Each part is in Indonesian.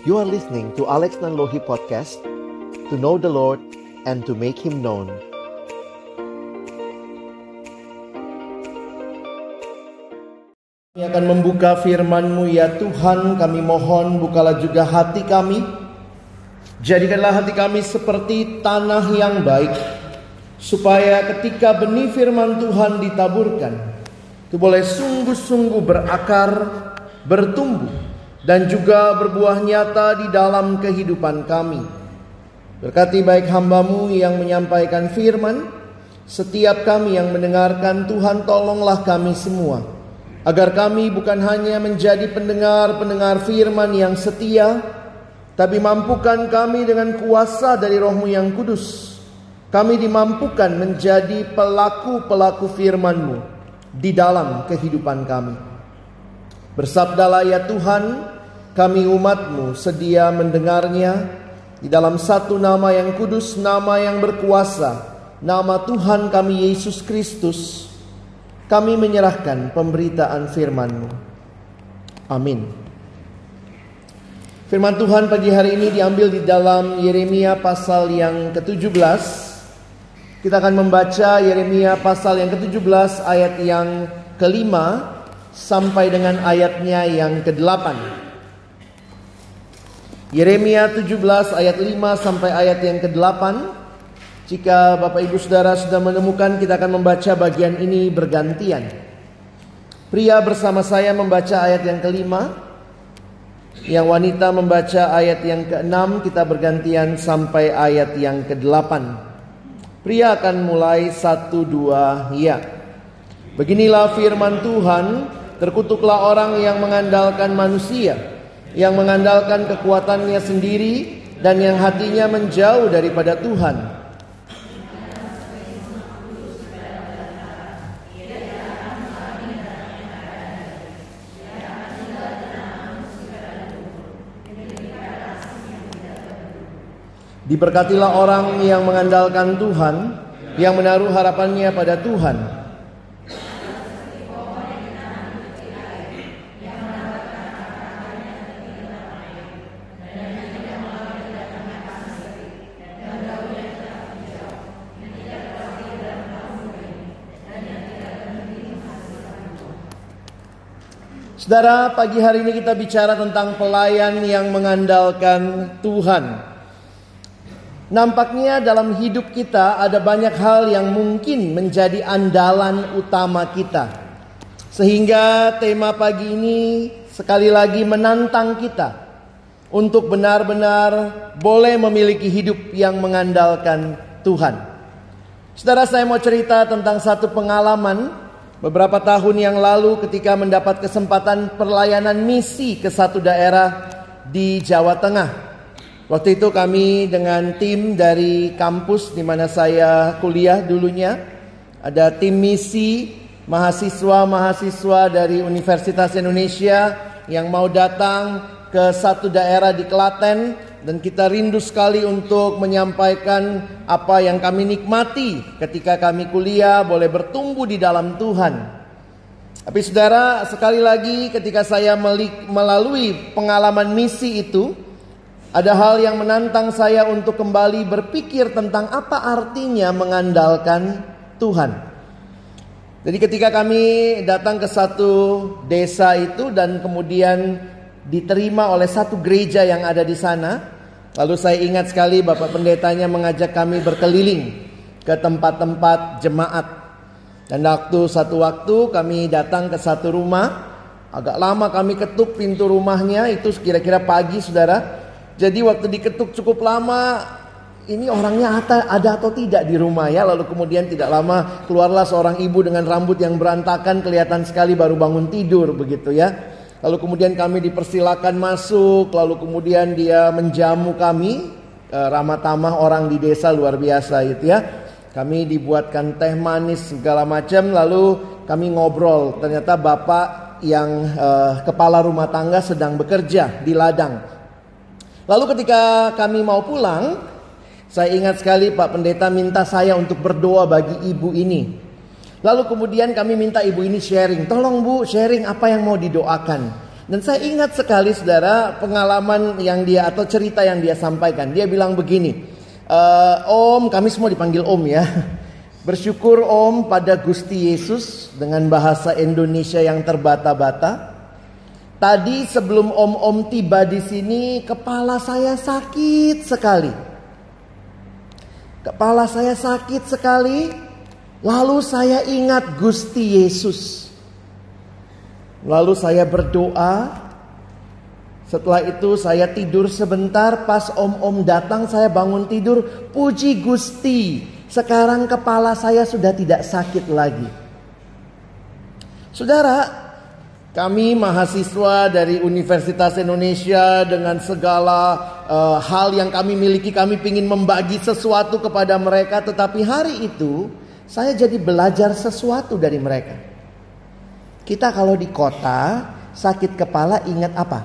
You are listening to Alex Nanlohi Podcast To know the Lord and to make Him known. Kami akan membuka firman-Mu ya Tuhan, kami mohon bukalah juga hati kami. Jadikanlah hati kami seperti tanah yang baik, supaya ketika benih firman Tuhan ditaburkan, itu boleh sungguh-sungguh berakar, bertumbuh, dan juga berbuah nyata di dalam kehidupan kami. Berkati baik hambamu yang menyampaikan firman, setiap kami yang mendengarkan Tuhan tolonglah kami semua agar kami bukan hanya menjadi pendengar-pendengar firman yang setia, tapi mampukan kami dengan kuasa dari rohmu yang kudus. Kami dimampukan menjadi pelaku-pelaku firman-Mu di dalam kehidupan kami. Bersabdalah ya Tuhan, kami umat-Mu sedia mendengarnya di dalam satu nama yang kudus, nama yang berkuasa, nama Tuhan kami Yesus Kristus kami menyerahkan pemberitaan firman-Mu. Amin. Firman Tuhan pagi hari ini diambil di dalam Yeremia pasal yang ke-17. Kita akan membaca Yeremia pasal yang ke-17 ayat yang kelima sampai dengan ayatnya yang ke-8. Yeremia 17 ayat 5 sampai ayat yang ke-8 jika Bapak Ibu Saudara sudah menemukan kita akan membaca bagian ini bergantian. Pria bersama saya membaca ayat yang kelima. Yang wanita membaca ayat yang keenam kita bergantian sampai ayat yang kedelapan. Pria akan mulai satu dua ya. Beginilah firman Tuhan, terkutuklah orang yang mengandalkan manusia, yang mengandalkan kekuatannya sendiri dan yang hatinya menjauh daripada Tuhan. Diberkatilah orang yang mengandalkan Tuhan, yang menaruh harapannya pada Tuhan. Saudara, pagi hari ini kita bicara tentang pelayan yang mengandalkan Tuhan. Nampaknya dalam hidup kita ada banyak hal yang mungkin menjadi andalan utama kita. Sehingga tema pagi ini sekali lagi menantang kita untuk benar-benar boleh memiliki hidup yang mengandalkan Tuhan. Saudara saya mau cerita tentang satu pengalaman beberapa tahun yang lalu ketika mendapat kesempatan perlayanan misi ke satu daerah di Jawa Tengah. Waktu itu kami dengan tim dari kampus di mana saya kuliah dulunya. Ada tim misi mahasiswa-mahasiswa dari Universitas Indonesia yang mau datang ke satu daerah di Klaten dan kita rindu sekali untuk menyampaikan apa yang kami nikmati ketika kami kuliah boleh bertumbuh di dalam Tuhan. Tapi saudara, sekali lagi ketika saya melalui pengalaman misi itu, ada hal yang menantang saya untuk kembali berpikir tentang apa artinya mengandalkan Tuhan. Jadi ketika kami datang ke satu desa itu dan kemudian diterima oleh satu gereja yang ada di sana, lalu saya ingat sekali Bapak Pendetanya mengajak kami berkeliling ke tempat-tempat jemaat. Dan waktu satu waktu kami datang ke satu rumah, agak lama kami ketuk pintu rumahnya itu kira-kira pagi saudara. Jadi waktu diketuk cukup lama, ini orangnya ada atau tidak di rumah ya. Lalu kemudian tidak lama keluarlah seorang ibu dengan rambut yang berantakan, kelihatan sekali baru bangun tidur begitu ya. Lalu kemudian kami dipersilakan masuk, lalu kemudian dia menjamu kami, e, ramah tamah orang di desa luar biasa itu ya. Kami dibuatkan teh manis segala macam, lalu kami ngobrol. Ternyata bapak yang uh, kepala rumah tangga sedang bekerja di ladang. Lalu ketika kami mau pulang, saya ingat sekali Pak Pendeta minta saya untuk berdoa bagi ibu ini. Lalu kemudian kami minta ibu ini sharing. Tolong bu sharing apa yang mau didoakan. Dan saya ingat sekali saudara pengalaman yang dia atau cerita yang dia sampaikan. Dia bilang begini, e, Om kami semua dipanggil Om ya. Bersyukur Om pada Gusti Yesus dengan bahasa Indonesia yang terbata-bata. Tadi sebelum Om-Om tiba di sini kepala saya sakit sekali. Kepala saya sakit sekali. Lalu saya ingat Gusti Yesus. Lalu saya berdoa. Setelah itu saya tidur sebentar. Pas om-om datang saya bangun tidur. Puji Gusti. Sekarang kepala saya sudah tidak sakit lagi. Saudara, kami mahasiswa dari Universitas Indonesia dengan segala uh, hal yang kami miliki, kami ingin membagi sesuatu kepada mereka. Tetapi hari itu saya jadi belajar sesuatu dari mereka. Kita kalau di kota sakit kepala ingat apa?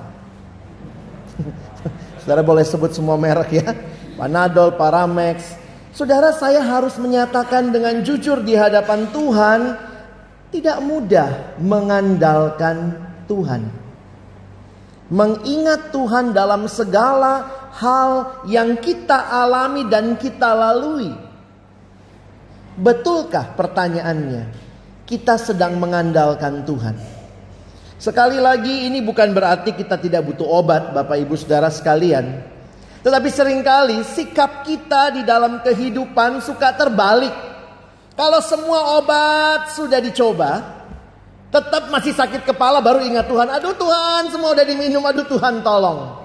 Saudara boleh sebut semua merek ya. Panadol, Paramex. Saudara saya harus menyatakan dengan jujur di hadapan Tuhan. Tidak mudah mengandalkan Tuhan. Mengingat Tuhan dalam segala hal yang kita alami dan kita lalui. Betulkah pertanyaannya? kita sedang mengandalkan Tuhan. Sekali lagi ini bukan berarti kita tidak butuh obat Bapak Ibu Saudara sekalian. Tetapi sering kali sikap kita di dalam kehidupan suka terbalik. Kalau semua obat sudah dicoba, tetap masih sakit kepala baru ingat Tuhan. Aduh Tuhan semua udah diminum, aduh Tuhan tolong.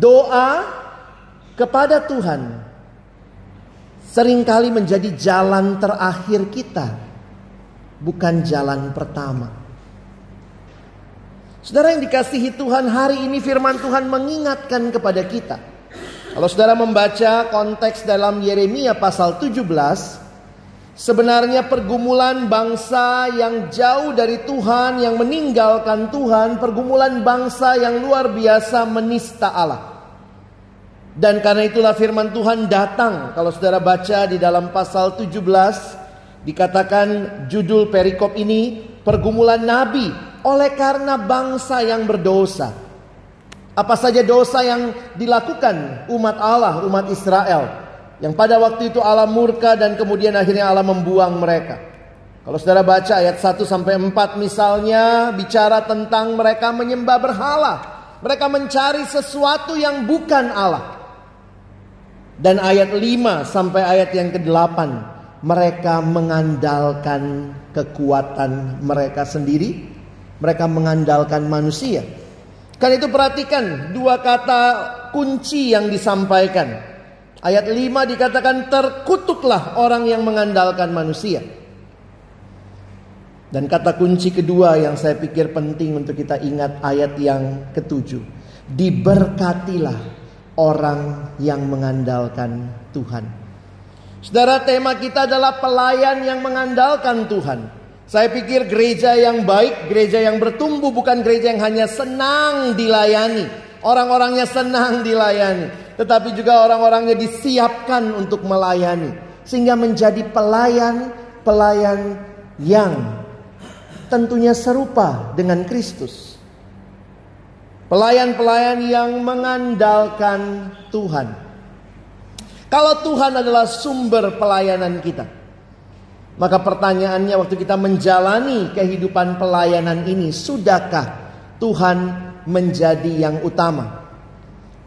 Doa kepada Tuhan sering kali menjadi jalan terakhir kita bukan jalan pertama. Saudara yang dikasihi Tuhan, hari ini firman Tuhan mengingatkan kepada kita. Kalau saudara membaca konteks dalam Yeremia pasal 17, sebenarnya pergumulan bangsa yang jauh dari Tuhan, yang meninggalkan Tuhan, pergumulan bangsa yang luar biasa menista Allah. Dan karena itulah firman Tuhan datang. Kalau saudara baca di dalam pasal 17 Dikatakan judul perikop ini pergumulan nabi oleh karena bangsa yang berdosa. Apa saja dosa yang dilakukan umat Allah, umat Israel. Yang pada waktu itu Allah murka dan kemudian akhirnya Allah membuang mereka. Kalau saudara baca ayat 1 sampai 4 misalnya bicara tentang mereka menyembah berhala. Mereka mencari sesuatu yang bukan Allah. Dan ayat 5 sampai ayat yang ke-8 mereka mengandalkan kekuatan mereka sendiri, mereka mengandalkan manusia. Karena itu perhatikan dua kata kunci yang disampaikan. Ayat 5 dikatakan terkutuklah orang yang mengandalkan manusia. Dan kata kunci kedua yang saya pikir penting untuk kita ingat ayat yang ketujuh. Diberkatilah orang yang mengandalkan Tuhan. Saudara, tema kita adalah pelayan yang mengandalkan Tuhan. Saya pikir gereja yang baik, gereja yang bertumbuh bukan gereja yang hanya senang dilayani. Orang-orangnya senang dilayani, tetapi juga orang-orangnya disiapkan untuk melayani sehingga menjadi pelayan-pelayan yang tentunya serupa dengan Kristus. Pelayan-pelayan yang mengandalkan Tuhan. Kalau Tuhan adalah sumber pelayanan kita, maka pertanyaannya waktu kita menjalani kehidupan pelayanan ini, sudahkah Tuhan menjadi yang utama?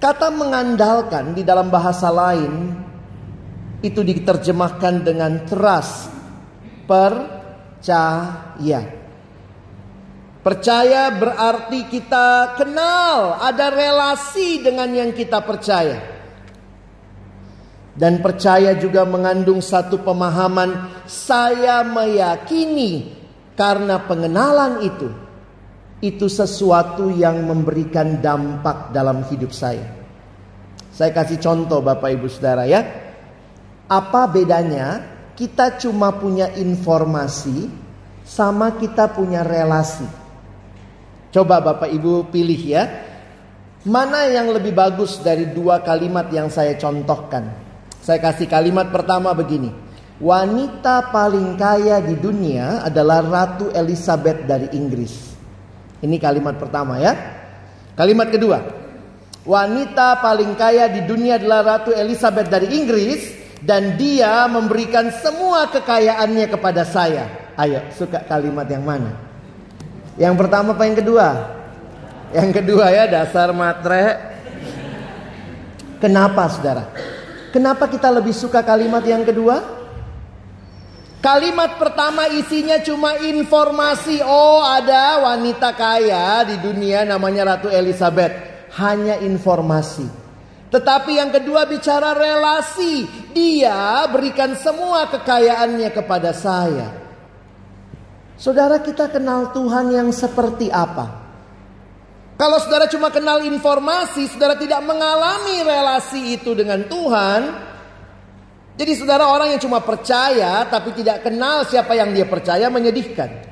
Kata mengandalkan di dalam bahasa lain itu diterjemahkan dengan trust, percaya. Percaya berarti kita kenal, ada relasi dengan yang kita percaya. Dan percaya juga mengandung satu pemahaman saya meyakini karena pengenalan itu itu sesuatu yang memberikan dampak dalam hidup saya. Saya kasih contoh Bapak Ibu Saudara ya. Apa bedanya kita cuma punya informasi sama kita punya relasi? Coba Bapak Ibu pilih ya. Mana yang lebih bagus dari dua kalimat yang saya contohkan? Saya kasih kalimat pertama begini. Wanita paling kaya di dunia adalah Ratu Elizabeth dari Inggris. Ini kalimat pertama ya. Kalimat kedua. Wanita paling kaya di dunia adalah Ratu Elizabeth dari Inggris dan dia memberikan semua kekayaannya kepada saya. Ayo, suka kalimat yang mana? Yang pertama apa yang kedua? Yang kedua ya dasar matre. Kenapa saudara? Kenapa kita lebih suka kalimat yang kedua? Kalimat pertama isinya cuma informasi. Oh ada wanita kaya di dunia namanya Ratu Elizabeth. Hanya informasi. Tetapi yang kedua bicara relasi. Dia berikan semua kekayaannya kepada saya. Saudara kita kenal Tuhan yang seperti apa? Kalau saudara cuma kenal informasi, saudara tidak mengalami relasi itu dengan Tuhan. Jadi saudara orang yang cuma percaya tapi tidak kenal siapa yang dia percaya menyedihkan.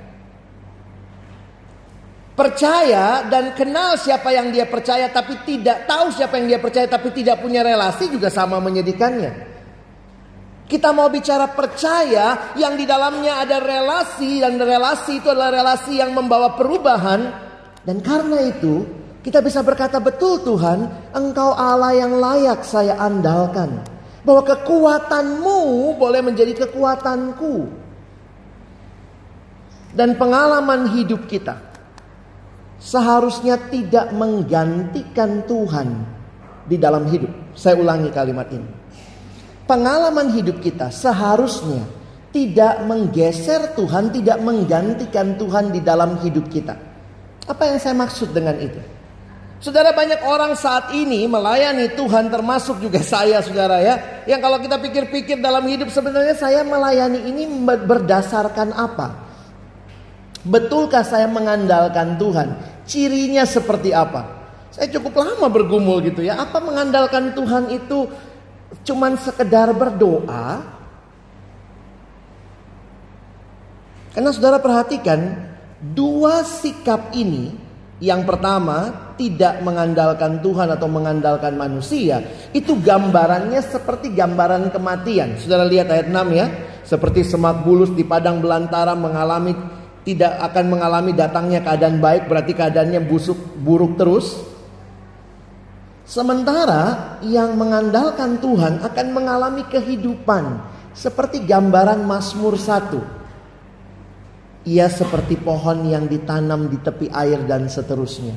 Percaya dan kenal siapa yang dia percaya tapi tidak tahu siapa yang dia percaya tapi tidak punya relasi juga sama menyedihkannya. Kita mau bicara percaya yang di dalamnya ada relasi dan relasi itu adalah relasi yang membawa perubahan dan karena itu kita bisa berkata betul Tuhan, Engkau Allah yang layak saya andalkan. Bahwa kekuatanmu boleh menjadi kekuatanku. Dan pengalaman hidup kita seharusnya tidak menggantikan Tuhan di dalam hidup. Saya ulangi kalimat ini. Pengalaman hidup kita seharusnya tidak menggeser Tuhan, tidak menggantikan Tuhan di dalam hidup kita. Apa yang saya maksud dengan itu? Saudara banyak orang saat ini melayani Tuhan termasuk juga saya saudara ya. Yang kalau kita pikir-pikir dalam hidup sebenarnya saya melayani ini berdasarkan apa? Betulkah saya mengandalkan Tuhan? Cirinya seperti apa? Saya cukup lama bergumul gitu ya. Apa mengandalkan Tuhan itu cuman sekedar berdoa? Karena saudara perhatikan Dua sikap ini, yang pertama tidak mengandalkan Tuhan atau mengandalkan manusia, itu gambarannya seperti gambaran kematian. Saudara lihat ayat 6 ya, seperti semak bulus di padang belantara mengalami tidak akan mengalami datangnya keadaan baik, berarti keadaannya busuk buruk terus. Sementara yang mengandalkan Tuhan akan mengalami kehidupan seperti gambaran Mazmur 1 ia seperti pohon yang ditanam di tepi air dan seterusnya.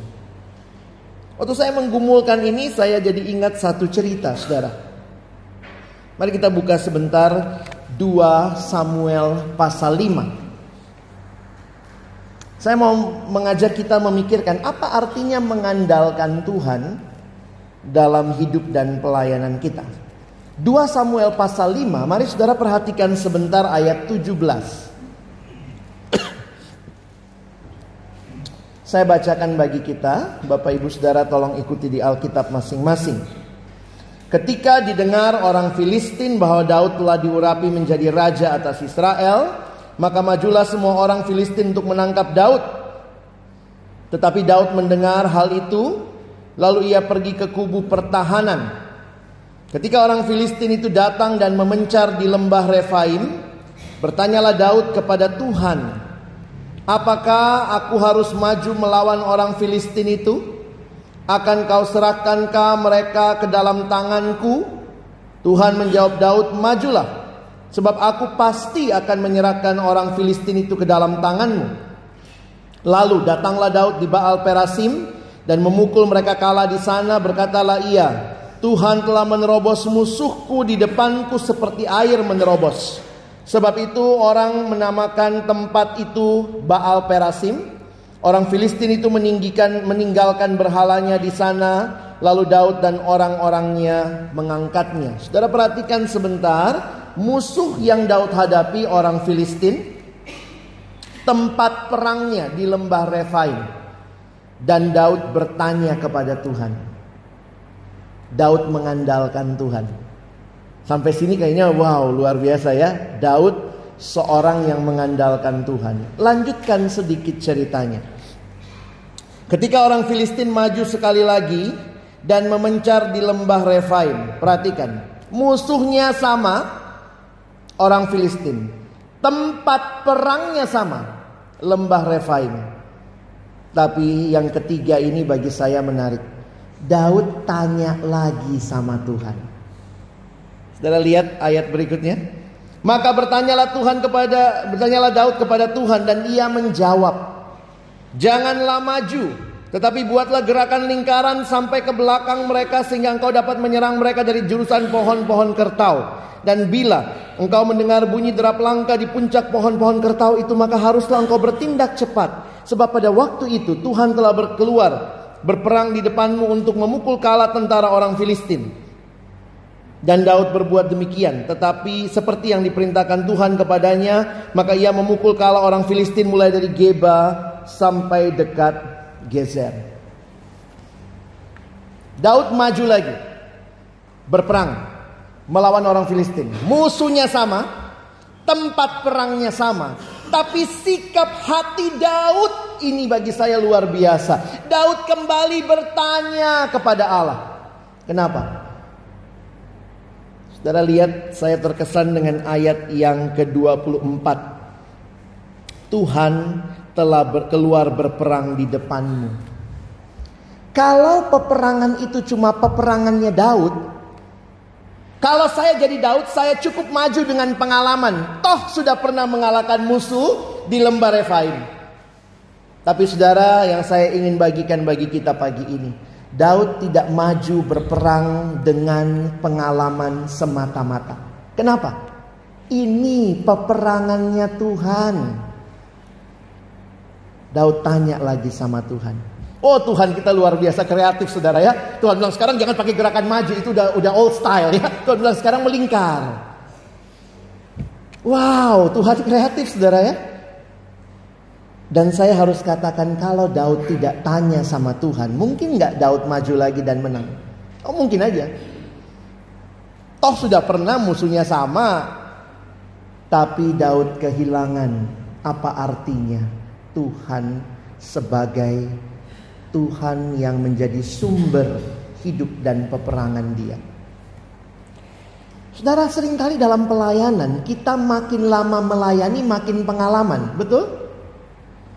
Waktu saya menggumulkan ini, saya jadi ingat satu cerita, saudara. Mari kita buka sebentar 2 Samuel pasal 5. Saya mau mengajak kita memikirkan apa artinya mengandalkan Tuhan dalam hidup dan pelayanan kita. 2 Samuel pasal 5, mari saudara perhatikan sebentar ayat 17. Saya bacakan bagi kita, Bapak Ibu Saudara tolong ikuti di Alkitab masing-masing. Ketika didengar orang Filistin bahwa Daud telah diurapi menjadi raja atas Israel, maka majulah semua orang Filistin untuk menangkap Daud. Tetapi Daud mendengar hal itu, lalu ia pergi ke kubu pertahanan. Ketika orang Filistin itu datang dan memencar di lembah Refaim, bertanyalah Daud kepada Tuhan, Apakah aku harus maju melawan orang Filistin itu? Akan kau serahkankah mereka ke dalam tanganku? Tuhan menjawab Daud, majulah. Sebab aku pasti akan menyerahkan orang Filistin itu ke dalam tanganmu. Lalu datanglah Daud di Baal Perasim dan memukul mereka kalah di sana berkatalah ia, Tuhan telah menerobos musuhku di depanku seperti air menerobos. Sebab itu orang menamakan tempat itu Baal Perasim. Orang Filistin itu meninggikan meninggalkan berhalanya di sana, lalu Daud dan orang-orangnya mengangkatnya. Saudara perhatikan sebentar, musuh yang Daud hadapi orang Filistin, tempat perangnya di lembah Refaim. Dan Daud bertanya kepada Tuhan. Daud mengandalkan Tuhan. Sampai sini kayaknya wow luar biasa ya. Daud seorang yang mengandalkan Tuhan. Lanjutkan sedikit ceritanya. Ketika orang Filistin maju sekali lagi dan memencar di lembah Refaim. Perhatikan, musuhnya sama orang Filistin. Tempat perangnya sama, lembah Refaim. Tapi yang ketiga ini bagi saya menarik. Daud tanya lagi sama Tuhan. Saudara lihat ayat berikutnya. Maka bertanyalah Tuhan kepada bertanyalah Daud kepada Tuhan dan ia menjawab, "Janganlah maju, tetapi buatlah gerakan lingkaran sampai ke belakang mereka sehingga engkau dapat menyerang mereka dari jurusan pohon-pohon kertau. Dan bila engkau mendengar bunyi derap langka di puncak pohon-pohon kertau itu maka haruslah engkau bertindak cepat, sebab pada waktu itu Tuhan telah berkeluar berperang di depanmu untuk memukul kalah tentara orang Filistin." Dan Daud berbuat demikian, tetapi seperti yang diperintahkan Tuhan kepadanya, maka ia memukul kala orang Filistin mulai dari Geba sampai dekat Gezer. Daud maju lagi, berperang melawan orang Filistin. Musuhnya sama, tempat perangnya sama, tapi sikap hati Daud ini bagi saya luar biasa. Daud kembali bertanya kepada Allah, "Kenapa?" Saudara lihat saya terkesan dengan ayat yang ke-24. Tuhan telah keluar berperang di depanmu. Kalau peperangan itu cuma peperangannya Daud, kalau saya jadi Daud, saya cukup maju dengan pengalaman. Toh sudah pernah mengalahkan musuh di lembah Refaim. Tapi saudara yang saya ingin bagikan bagi kita pagi ini. Daud tidak maju berperang dengan pengalaman semata-mata. Kenapa? Ini peperangannya Tuhan. Daud tanya lagi sama Tuhan. Oh Tuhan kita luar biasa kreatif saudara ya. Tuhan bilang sekarang jangan pakai gerakan maju itu udah udah old style ya. Tuhan bilang sekarang melingkar. Wow Tuhan kreatif saudara ya. Dan saya harus katakan kalau Daud tidak tanya sama Tuhan, mungkin nggak Daud maju lagi dan menang? Oh mungkin aja. Toh sudah pernah musuhnya sama, tapi Daud kehilangan apa artinya Tuhan sebagai Tuhan yang menjadi sumber hidup dan peperangan dia. Saudara sering kali dalam pelayanan kita makin lama melayani makin pengalaman, betul?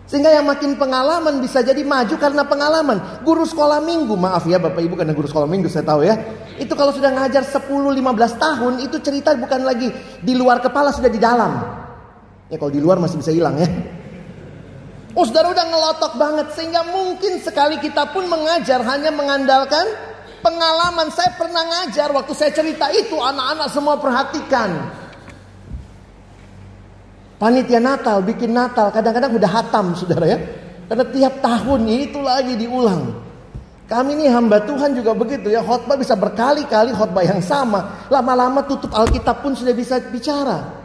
Sehingga yang makin pengalaman bisa jadi maju karena pengalaman. Guru sekolah minggu, maaf ya Bapak Ibu karena guru sekolah minggu saya tahu ya. Itu kalau sudah ngajar 10-15 tahun itu cerita bukan lagi di luar kepala sudah di dalam. Ya kalau di luar masih bisa hilang ya. Oh saudara udah ngelotok banget sehingga mungkin sekali kita pun mengajar hanya mengandalkan pengalaman. Saya pernah ngajar waktu saya cerita itu anak-anak semua perhatikan. Panitia Natal, bikin Natal, kadang-kadang udah hatam saudara ya. Karena tiap tahun itu lagi diulang. Kami ini hamba Tuhan juga begitu ya. Khotbah bisa berkali-kali khotbah yang sama. Lama-lama tutup Alkitab pun sudah bisa bicara.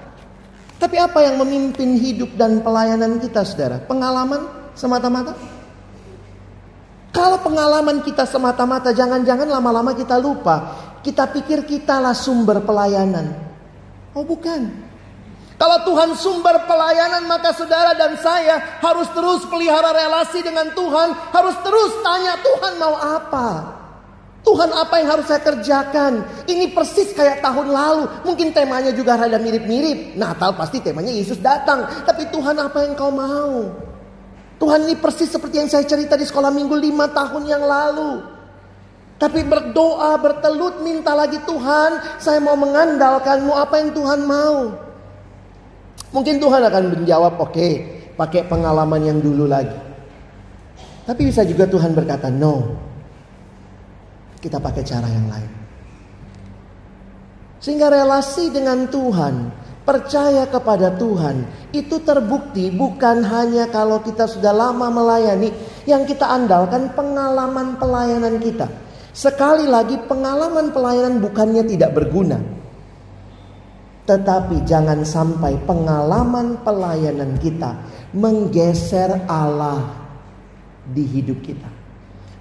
Tapi apa yang memimpin hidup dan pelayanan kita saudara? Pengalaman semata-mata? Kalau pengalaman kita semata-mata, jangan-jangan lama-lama kita lupa. Kita pikir kitalah sumber pelayanan. Oh bukan. Kalau Tuhan sumber pelayanan maka saudara dan saya harus terus pelihara relasi dengan Tuhan. Harus terus tanya Tuhan mau apa. Tuhan apa yang harus saya kerjakan? Ini persis kayak tahun lalu. Mungkin temanya juga rada mirip-mirip. Natal pasti temanya Yesus datang. Tapi Tuhan apa yang kau mau? Tuhan ini persis seperti yang saya cerita di sekolah minggu lima tahun yang lalu. Tapi berdoa, bertelut, minta lagi Tuhan. Saya mau mengandalkanmu apa yang Tuhan mau. Mungkin Tuhan akan menjawab, oke, okay, pakai pengalaman yang dulu lagi. Tapi bisa juga Tuhan berkata, no, kita pakai cara yang lain. Sehingga relasi dengan Tuhan, percaya kepada Tuhan, itu terbukti bukan hanya kalau kita sudah lama melayani, yang kita andalkan pengalaman pelayanan kita. Sekali lagi pengalaman pelayanan bukannya tidak berguna, tetapi jangan sampai pengalaman pelayanan kita menggeser Allah di hidup kita.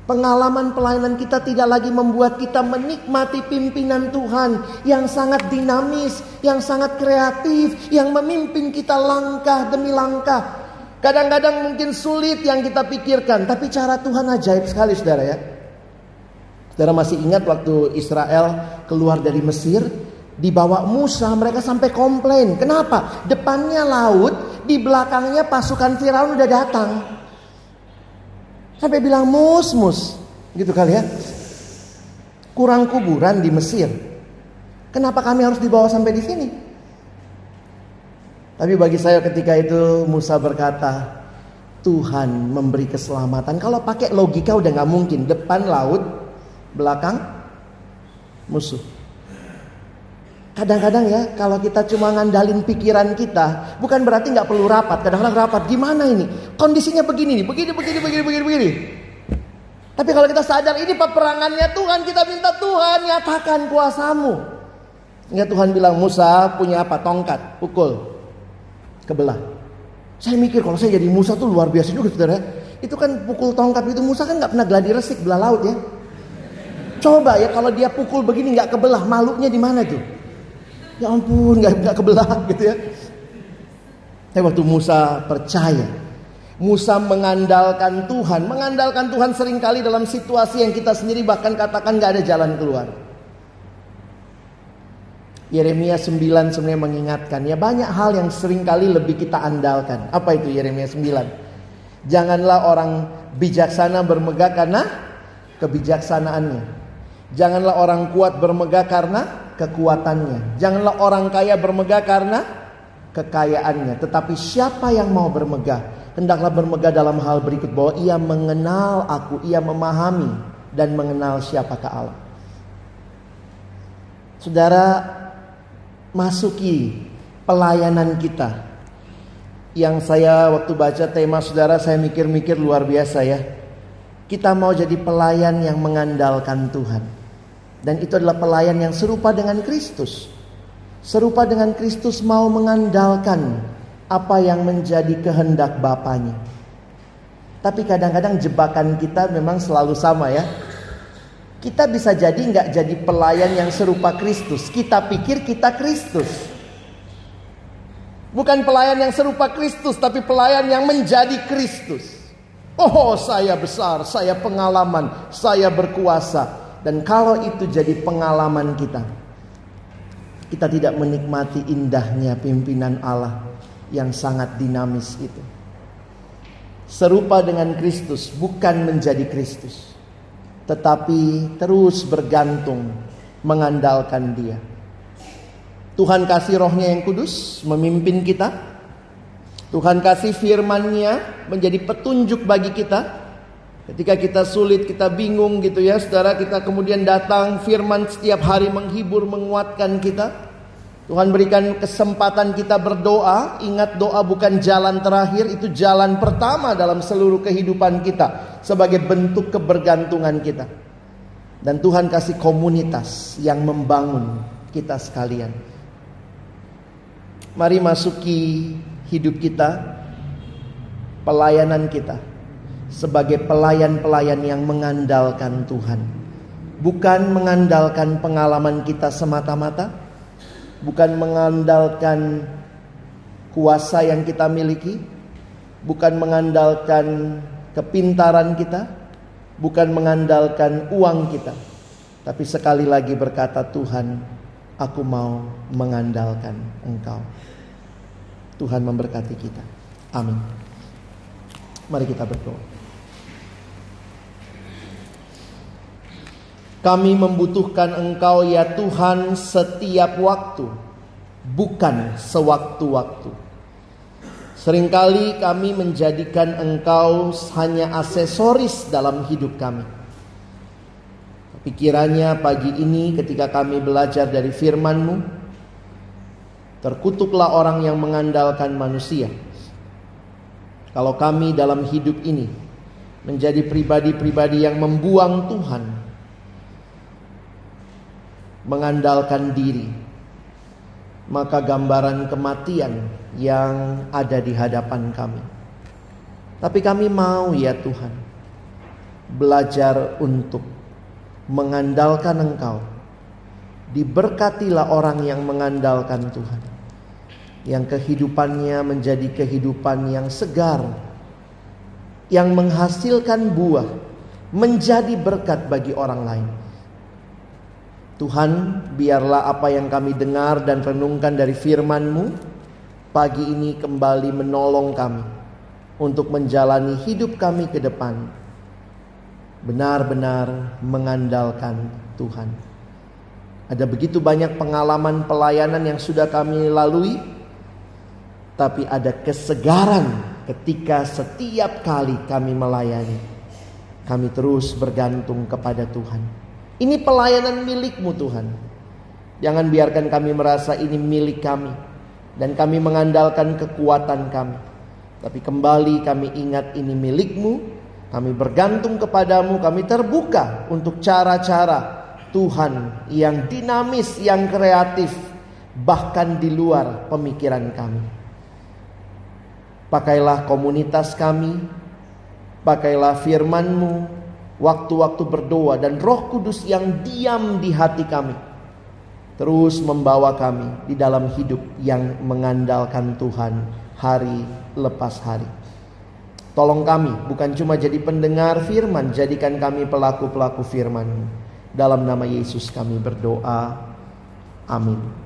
Pengalaman pelayanan kita tidak lagi membuat kita menikmati pimpinan Tuhan yang sangat dinamis, yang sangat kreatif, yang memimpin kita langkah demi langkah. Kadang-kadang mungkin sulit yang kita pikirkan, tapi cara Tuhan ajaib sekali saudara ya. Saudara masih ingat waktu Israel keluar dari Mesir, Dibawa Musa mereka sampai komplain. Kenapa? Depannya laut, di belakangnya pasukan Firaun udah datang. Sampai bilang mus mus, gitu kali ya. Kurang kuburan di Mesir. Kenapa kami harus dibawa sampai di sini? Tapi bagi saya ketika itu Musa berkata, Tuhan memberi keselamatan. Kalau pakai logika udah nggak mungkin. Depan laut, belakang musuh. Kadang-kadang ya kalau kita cuma ngandalin pikiran kita, bukan berarti nggak perlu rapat. Kadang-kadang rapat, gimana ini? Kondisinya begini nih, begini, begini, begini, begini, begini. Tapi kalau kita sadar ini peperangannya Tuhan, kita minta Tuhan nyatakan kuasamu. Sehingga Tuhan bilang Musa punya apa? Tongkat, pukul, kebelah. Saya mikir kalau saya jadi Musa tuh luar biasa juga saudara. Itu kan pukul tongkat itu Musa kan nggak pernah gladi resik belah laut ya. Coba ya kalau dia pukul begini nggak kebelah, malunya di mana tuh? Ya ampun, nggak nggak kebelah gitu ya. Tapi waktu Musa percaya, Musa mengandalkan Tuhan, mengandalkan Tuhan sering kali dalam situasi yang kita sendiri bahkan katakan nggak ada jalan keluar. Yeremia 9 sebenarnya mengingatkan ya banyak hal yang sering kali lebih kita andalkan. Apa itu Yeremia 9? Janganlah orang bijaksana bermegah karena kebijaksanaannya. Janganlah orang kuat bermegah karena kekuatannya. Janganlah orang kaya bermegah karena kekayaannya, tetapi siapa yang mau bermegah, hendaklah bermegah dalam hal berikut bahwa ia mengenal aku, ia memahami dan mengenal siapakah Allah. Saudara, masuki pelayanan kita. Yang saya waktu baca tema saudara saya mikir-mikir luar biasa ya. Kita mau jadi pelayan yang mengandalkan Tuhan. Dan itu adalah pelayan yang serupa dengan Kristus. Serupa dengan Kristus mau mengandalkan apa yang menjadi kehendak Bapaknya. Tapi kadang-kadang jebakan kita memang selalu sama ya. Kita bisa jadi nggak jadi pelayan yang serupa Kristus. Kita pikir kita Kristus. Bukan pelayan yang serupa Kristus, tapi pelayan yang menjadi Kristus. Oh, saya besar, saya pengalaman, saya berkuasa. Dan kalau itu jadi pengalaman kita, kita tidak menikmati indahnya pimpinan Allah yang sangat dinamis itu. Serupa dengan Kristus, bukan menjadi Kristus, tetapi terus bergantung mengandalkan Dia. Tuhan kasih rohnya yang kudus memimpin kita. Tuhan kasih firman-Nya menjadi petunjuk bagi kita Ketika kita sulit, kita bingung gitu ya, saudara kita kemudian datang firman setiap hari menghibur, menguatkan kita. Tuhan berikan kesempatan kita berdoa. Ingat doa bukan jalan terakhir, itu jalan pertama dalam seluruh kehidupan kita sebagai bentuk kebergantungan kita. Dan Tuhan kasih komunitas yang membangun kita sekalian. Mari masuki hidup kita, pelayanan kita sebagai pelayan-pelayan yang mengandalkan Tuhan. Bukan mengandalkan pengalaman kita semata-mata, bukan mengandalkan kuasa yang kita miliki, bukan mengandalkan kepintaran kita, bukan mengandalkan uang kita, tapi sekali lagi berkata Tuhan, aku mau mengandalkan Engkau. Tuhan memberkati kita. Amin. Mari kita berdoa. Kami membutuhkan Engkau ya Tuhan setiap waktu, bukan sewaktu-waktu. Seringkali kami menjadikan Engkau hanya aksesoris dalam hidup kami. Pikirannya pagi ini ketika kami belajar dari firman-Mu, terkutuklah orang yang mengandalkan manusia. Kalau kami dalam hidup ini menjadi pribadi-pribadi yang membuang Tuhan, mengandalkan diri, maka gambaran kematian yang ada di hadapan kami. Tapi kami mau ya Tuhan, belajar untuk mengandalkan Engkau. Diberkatilah orang yang mengandalkan Tuhan. Yang kehidupannya menjadi kehidupan yang segar. Yang menghasilkan buah. Menjadi berkat bagi orang lain. Tuhan, biarlah apa yang kami dengar dan renungkan dari firman-Mu pagi ini kembali menolong kami untuk menjalani hidup kami ke depan benar-benar mengandalkan Tuhan. Ada begitu banyak pengalaman pelayanan yang sudah kami lalui, tapi ada kesegaran ketika setiap kali kami melayani, kami terus bergantung kepada Tuhan. Ini pelayanan milikmu Tuhan. Jangan biarkan kami merasa ini milik kami dan kami mengandalkan kekuatan kami. Tapi kembali kami ingat ini milikmu, kami bergantung kepadamu, kami terbuka untuk cara-cara Tuhan yang dinamis, yang kreatif, bahkan di luar pemikiran kami. Pakailah komunitas kami, pakailah firman-Mu, waktu-waktu berdoa dan Roh Kudus yang diam di hati kami. Terus membawa kami di dalam hidup yang mengandalkan Tuhan hari lepas hari. Tolong kami bukan cuma jadi pendengar firman, jadikan kami pelaku-pelaku firman-Mu. Dalam nama Yesus kami berdoa. Amin.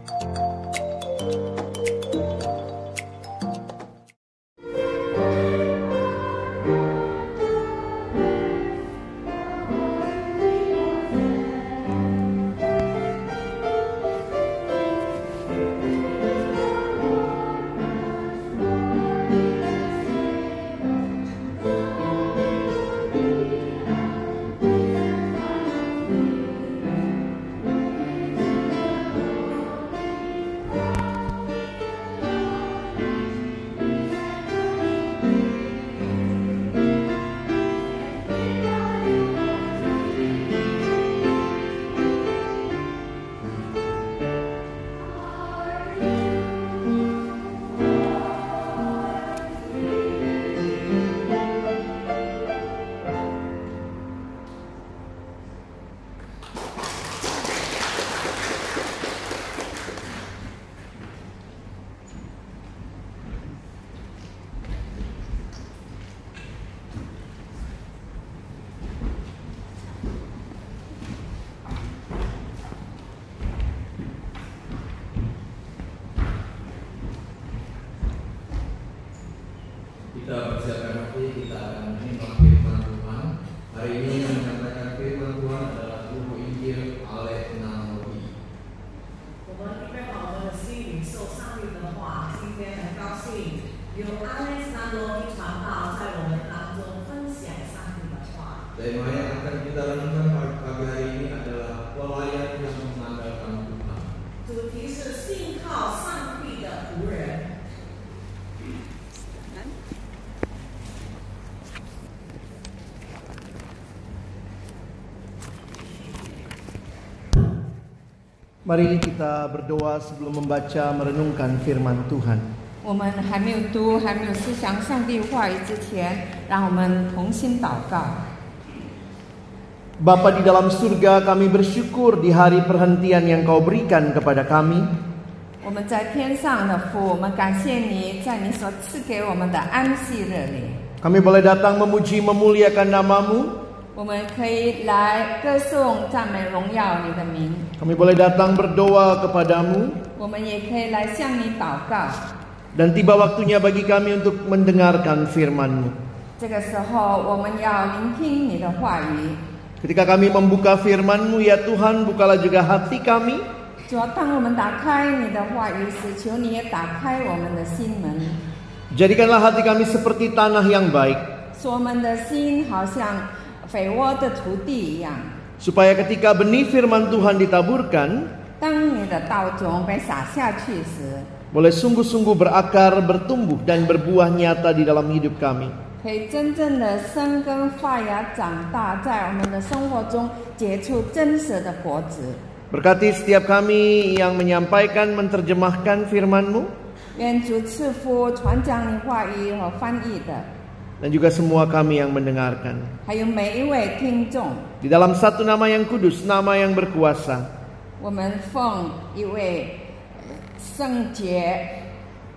Mari kita berdoa sebelum membaca merenungkan firman Tuhan. 我们还没有读、还没有思想上帝话语之前，让我们同心祷告。 Bapa di dalam surga kami bersyukur di hari perhentian yang kau berikan kepada kami 我们在天上的父，我们感谢你，在你所赐给我们的安息日里， Kami boleh datang memuji memuliakan namamu. 我们可以来歌颂、赞美、荣耀你的名。 Kami boleh datang berdoa kepadamu. 我们也可以来向你祷告。 Dan tiba waktunya bagi kami untuk mendengarkan firman-Mu. 这个时候，我们要聆听你的话语。 Ketika kami membuka firman-Mu ya Tuhan, bukalah juga hati kami. 主要当我们打开你的话语时，求你也打开我们的心门， Jadikanlah hati kami seperti tanah yang baik. 使我们的心好像肥沃的土地一样。 Supaya ketika benih firman Tuhan ditaburkan, 当你的道种被撒下去时， boleh sungguh-sungguh berakar, bertumbuh, dan berbuah nyata di dalam hidup kami. 可以真正的生根发芽、长大，在我们的生活中结出真实的果子。 Berkati setiap kami yang menyampaikan, menerjemahkan firman-Mu, 愿主赐福传讲你话语和翻译的， dan juga semua kami yang mendengarkan. 还有每一位听众。 Di dalam satu nama yang kudus, nama yang berkuasa, 我们奉一位圣洁，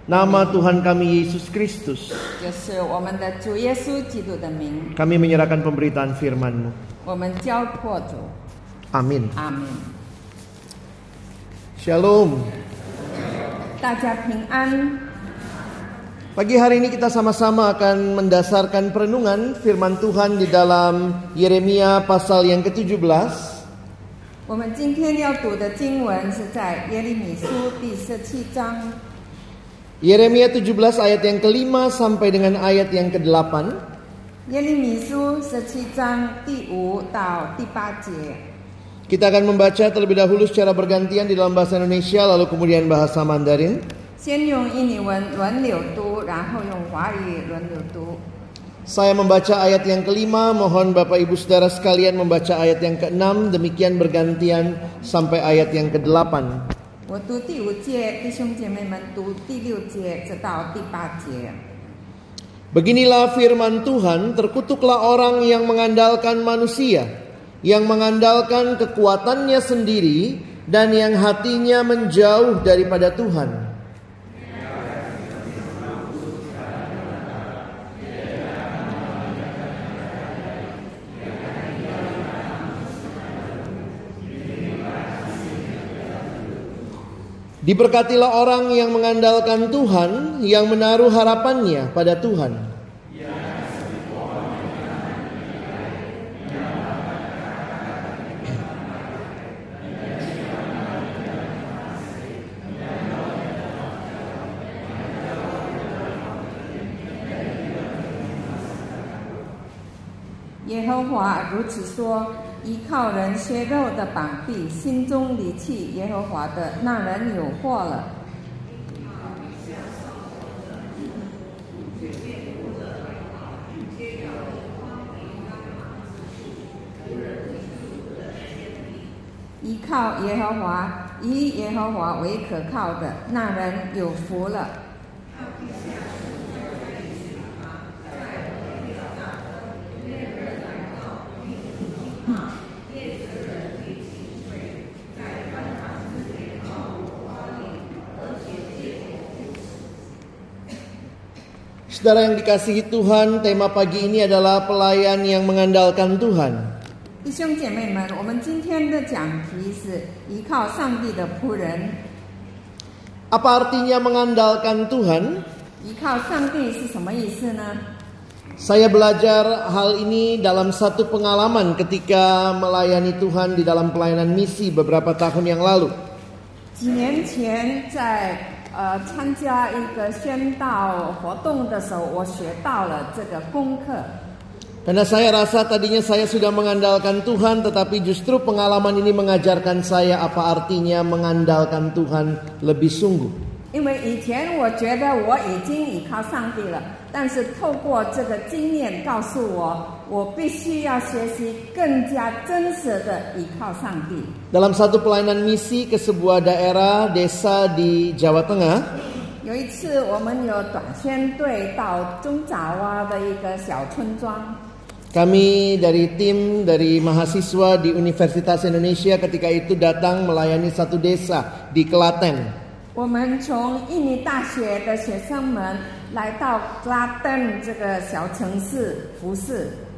nama Tuhan kami Yesus Kristus, 就是我们的主耶稣基督的名， kami menyerahkan pemberitaan firman-Mu. 我们交托主， Amin. 阿门。 Shalom. 大家平安。 Pagi hari ini kita sama-sama akan mendasarkan perenungan firman Tuhan di dalam Yeremia pasal yang ke-17. Yeremia 17 ayat yang kelima sampai dengan ayat yang ke-8. Kita akan membaca terlebih dahulu secara bergantian di dalam bahasa Indonesia lalu kemudian bahasa Mandarin. 先用印尼文轮流读，然后用华语轮流读。 Saya membaca ayat yang kelima, mohon Bapak Ibu Saudara sekalian membaca ayat yang keenam, demikian bergantian sampai ayat yang kedelapan. 我读第五节，弟兄姐妹们读第六节直到第八节。 Beginilah firman Tuhan, terkutuklah orang yang mengandalkan manusia, yang mengandalkan kekuatannya sendiri, dan yang hatinya menjauh daripada Tuhan. Diberkatilah orang yang mengandalkan Tuhan, yang menaruh harapannya pada Tuhan. “耶和华如此说： 依靠人血肉的膀臂，心中离弃耶和华的那人有祸了。依靠耶和华，以耶和华为可靠的那人有福了。”“Saudara yang dikasihi Tuhan, tema pagi ini adalah pelayan yang mengandalkan Tuhan. 弟兄姐妹们，我们今天的讲题是依靠上帝的仆人。 Apa artinya mengandalkan Tuhan? 依靠上帝是什么意思呢？ Saya belajar hal ini dalam satu pengalaman ketika melayani Tuhan di dalam pelayanan misi beberapa tahun yang lalu. 几年前在 呃参加一个宣道活动的时候，我学到了这个功课。 Karena saya rasa tadinya saya sudah mengandalkan Tuhan, tetapi justru pengalaman ini mengajarkan saya apa artinya mengandalkan Tuhan lebih sungguh. 因为以前我觉得我已经依靠上帝了，但是透过这个经验告诉我， 我必须要学习更加真实的依靠上帝。 Dalam satu pelayanan misi ke sebuah daerah desa di Jawa Tengah, 有一次，我们有短宣队到中爪哇的一个小村庄， kami dari tim dari mahasiswa di Universitas Indonesia ketika itu datang melayani satu desa di Klaten. 我们从印尼大学的学生们来到拉登这个小城市服侍。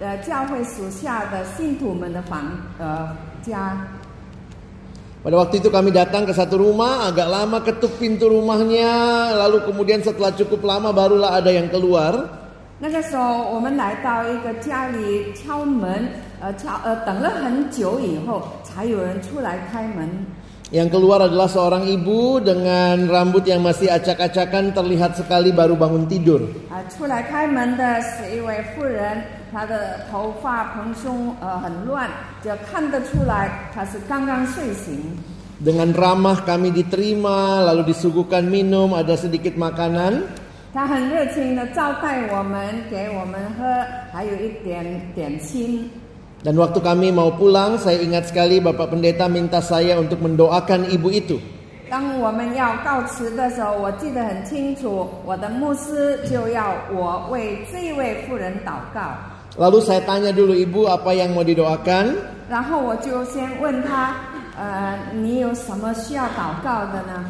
呃教会属下的信徒们的房呃家。 Pada waktu itu kami datang ke satu rumah, agak lama ketuk pintu rumahnya, lalu kemudian setelah cukup lama barulah ada yang keluar. 那个时候，我们来到一个家里敲门，呃敲呃等了很久以后，才有人出来开门。 Yang keluar adalah seorang ibu dengan rambut yang masih acak-acakan terlihat sekali baru bangun tidur. 啊、出来开门的是一位妇人，她的头发蓬松，呃很乱，就看得出来她是刚刚睡醒。 Dengan ramah kami diterima, lalu disuguhkan minum, ada sedikit makanan. 她很热情的招待我们，给我们喝，还有一点点心。 Dan waktu kami mau pulang, saya ingat sekali Bapak Pendeta minta saya untuk mendoakan ibu itu. 当我们要告辞的时候，我记得很清楚，我的牧师就要我为这一位妇人祷告。 Lalu saya tanya dulu ibu apa yang mau didoakan. 然后我就先问他，呃，你有什么需要祷告的呢？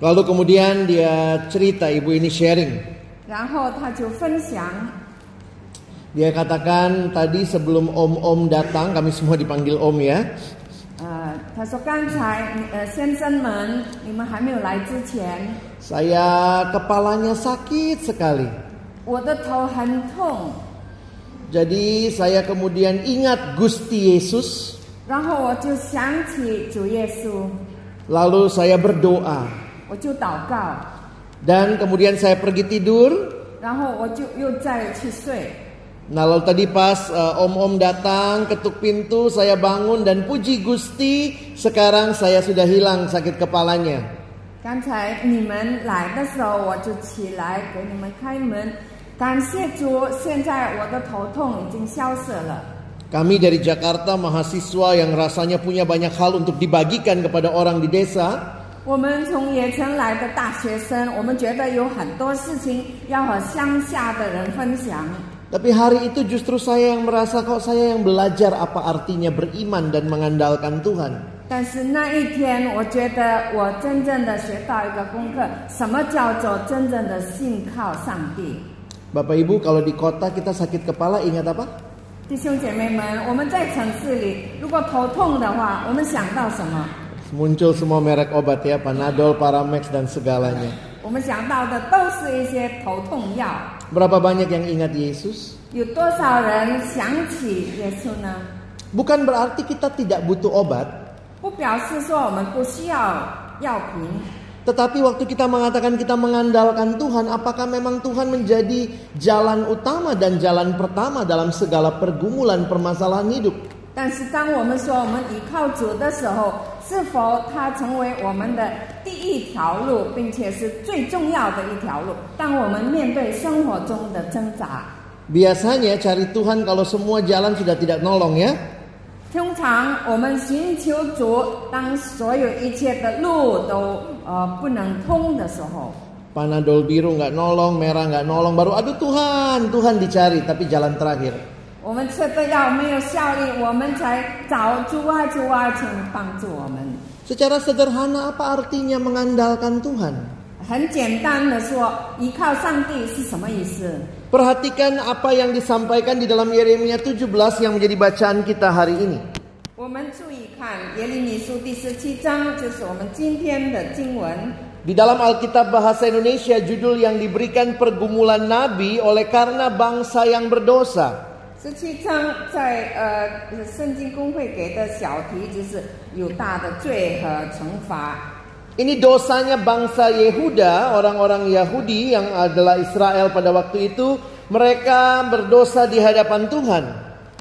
Lalu kemudian dia cerita ibu ini sharing. 然后他就分享， Dia katakan tadi sebelum om-om datang, kami semua dipanggil om ya. 呃，他说刚才呃先生们，你们还没有来之前， Saya kepalanya sakit sekali. 我的头很痛， Jadi saya kemudian ingat Gusti Yesus. 然后我就想起主耶稣， Lalu saya berdoa. 我就祷告， Dan kemudian saya pergi tidur. 然后我就又再去睡。 Nah lalu tadi pas eh, om-om datang ketuk pintu saya bangun dan puji Gusti sekarang saya sudah hilang sakit kepalanya. 刚才你们来的时候，我就起来给你们开门，感谢主，现在我的头痛已经消失了。 Kami dari Jakarta mahasiswa yang rasanya punya banyak hal untuk dibagikan kepada orang di desa. 我们从野城来的大学生，我们觉得有很多事情要和乡下的人分享。 Tapi hari itu justru saya yang merasa kok saya yang belajar apa artinya beriman dan mengandalkan Tuhan. 但是那一天，我觉得我真正的学到一个功课，什么叫做真正的信靠上帝。 Bapak Ibu kalau di kota kita sakit kepala ingat apa? 弟兄姐妹们，我们在城市里，如果头痛的话，我们想到什么？ Muncul semua merek obat ya, Panadol, Paramex dan segalanya. 我们想到的都是一些头痛药。 Berapa banyak yang ingat Yesus? 有多少人想起耶稣呢？ Bukan berarti kita tidak butuh obat, 不表示说我们不需要药瓶， tetapi waktu kita mengatakan kita mengandalkan Tuhan, apakah memang Tuhan menjadi jalan utama dan jalan pertama dalam segala pergumulan permasalahan hidup? 但是当我们说我们依靠主的时候， 是否它成为我们的第一条路，并且是最重要的一条路？当我们面对生活中的挣扎，Biasanya cari Tuhan kalau semua jalan sudah tidak nolong ya. 通常我们寻求主，当所有一切的路都呃不能通的时候，Panadol biru nggak nolong, merah nggak nolong, baru aduh Tuhan, Tuhan dicari, tapi jalan terakhir. 我们吃的药没有效力，我们才找主啊主啊，请帮助我们。 Secara sederhana apa artinya mengandalkan Tuhan? 很简单的说，依靠上帝是什么意思？ Perhatikan apa yang disampaikan di dalam Yeremia 17 yang menjadi bacaan kita hari ini. 我们注意看耶利米书第十七章，就是我们今天的经文。 Di dalam Alkitab bahasa Indonesia judul yang diberikan pergumulan nabi oleh karena bangsa yang berdosa. 十七章在呃圣经公会给的小题就是有大的罪和惩罚。 Ini dosanya bangsa Yehuda, orang-orang Yahudi yang adalah Israel pada waktu itu, mereka berdosa di hadapan Tuhan.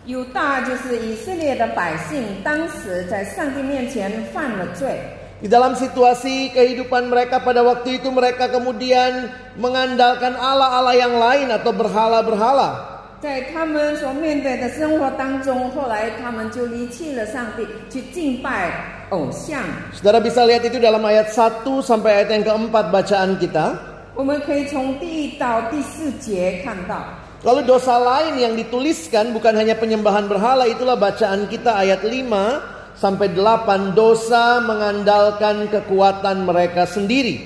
犹大就是以色列的百姓，当时在上帝面前犯了罪， Di dalam situasi kehidupan mereka pada waktu itu mereka kemudian mengandalkan Allah-Allah yang lain atau berhala-berhala. 在他们所面对的生活当中，后来他们就离弃了上帝，去敬拜偶像。 Saudara bisa lihat itu dalam ayat 1 sampai ayat yang keempat bacaan kita. 我们可以从第一到第四节看到。 Lalu dosa lain yang dituliskan bukan hanya penyembahan berhala itulah bacaan kita ayat 5 sampai 8 dosa mengandalkan kekuatan mereka sendiri.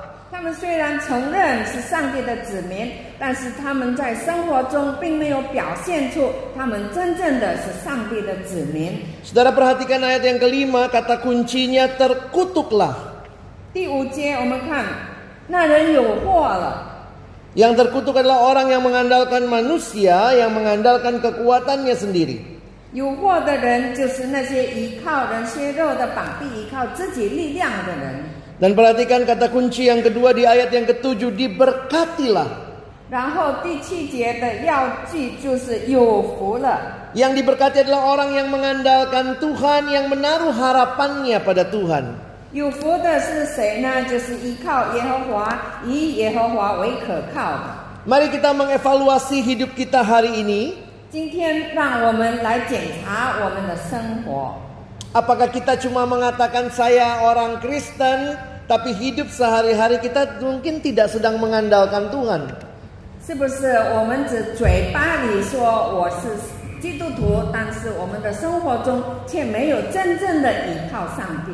他们虽然承认是上帝的子民，但是他们在生活中并没有表现出他们真正的是上帝的子民。 Saudara perhatikan ayat yang kelima kata kuncinya terkutuklah. 第五节我们看，那人有祸了。 Yang terkutuk adalah orang yang mengandalkan manusia, yang mengandalkan kekuatannya sendiri. 有祸的人就是那些依靠人血肉的膀臂、依靠自己力量的人。 Dan perhatikan kata kunci yang kedua di ayat yang ketujuh, diberkatilah. 然后第七节的要句就是有福了。 Yang diberkati adalah orang yang mengandalkan Tuhan, yang menaruh harapannya pada Tuhan. 有福的是谁呢？就是依靠耶和华，以耶和华为可靠的。 Mari kita mengevaluasi hidup kita hari ini. 今天让我们来检查我们的生活， Apakah kita cuma mengatakan saya orang Kristen, tapi hidup sehari-hari kita mungkin tidak sedang mengandalkan Tuhan. 是不是我们只嘴巴里说我是基督徒，但是我们的生活中却没有真正的依靠上帝？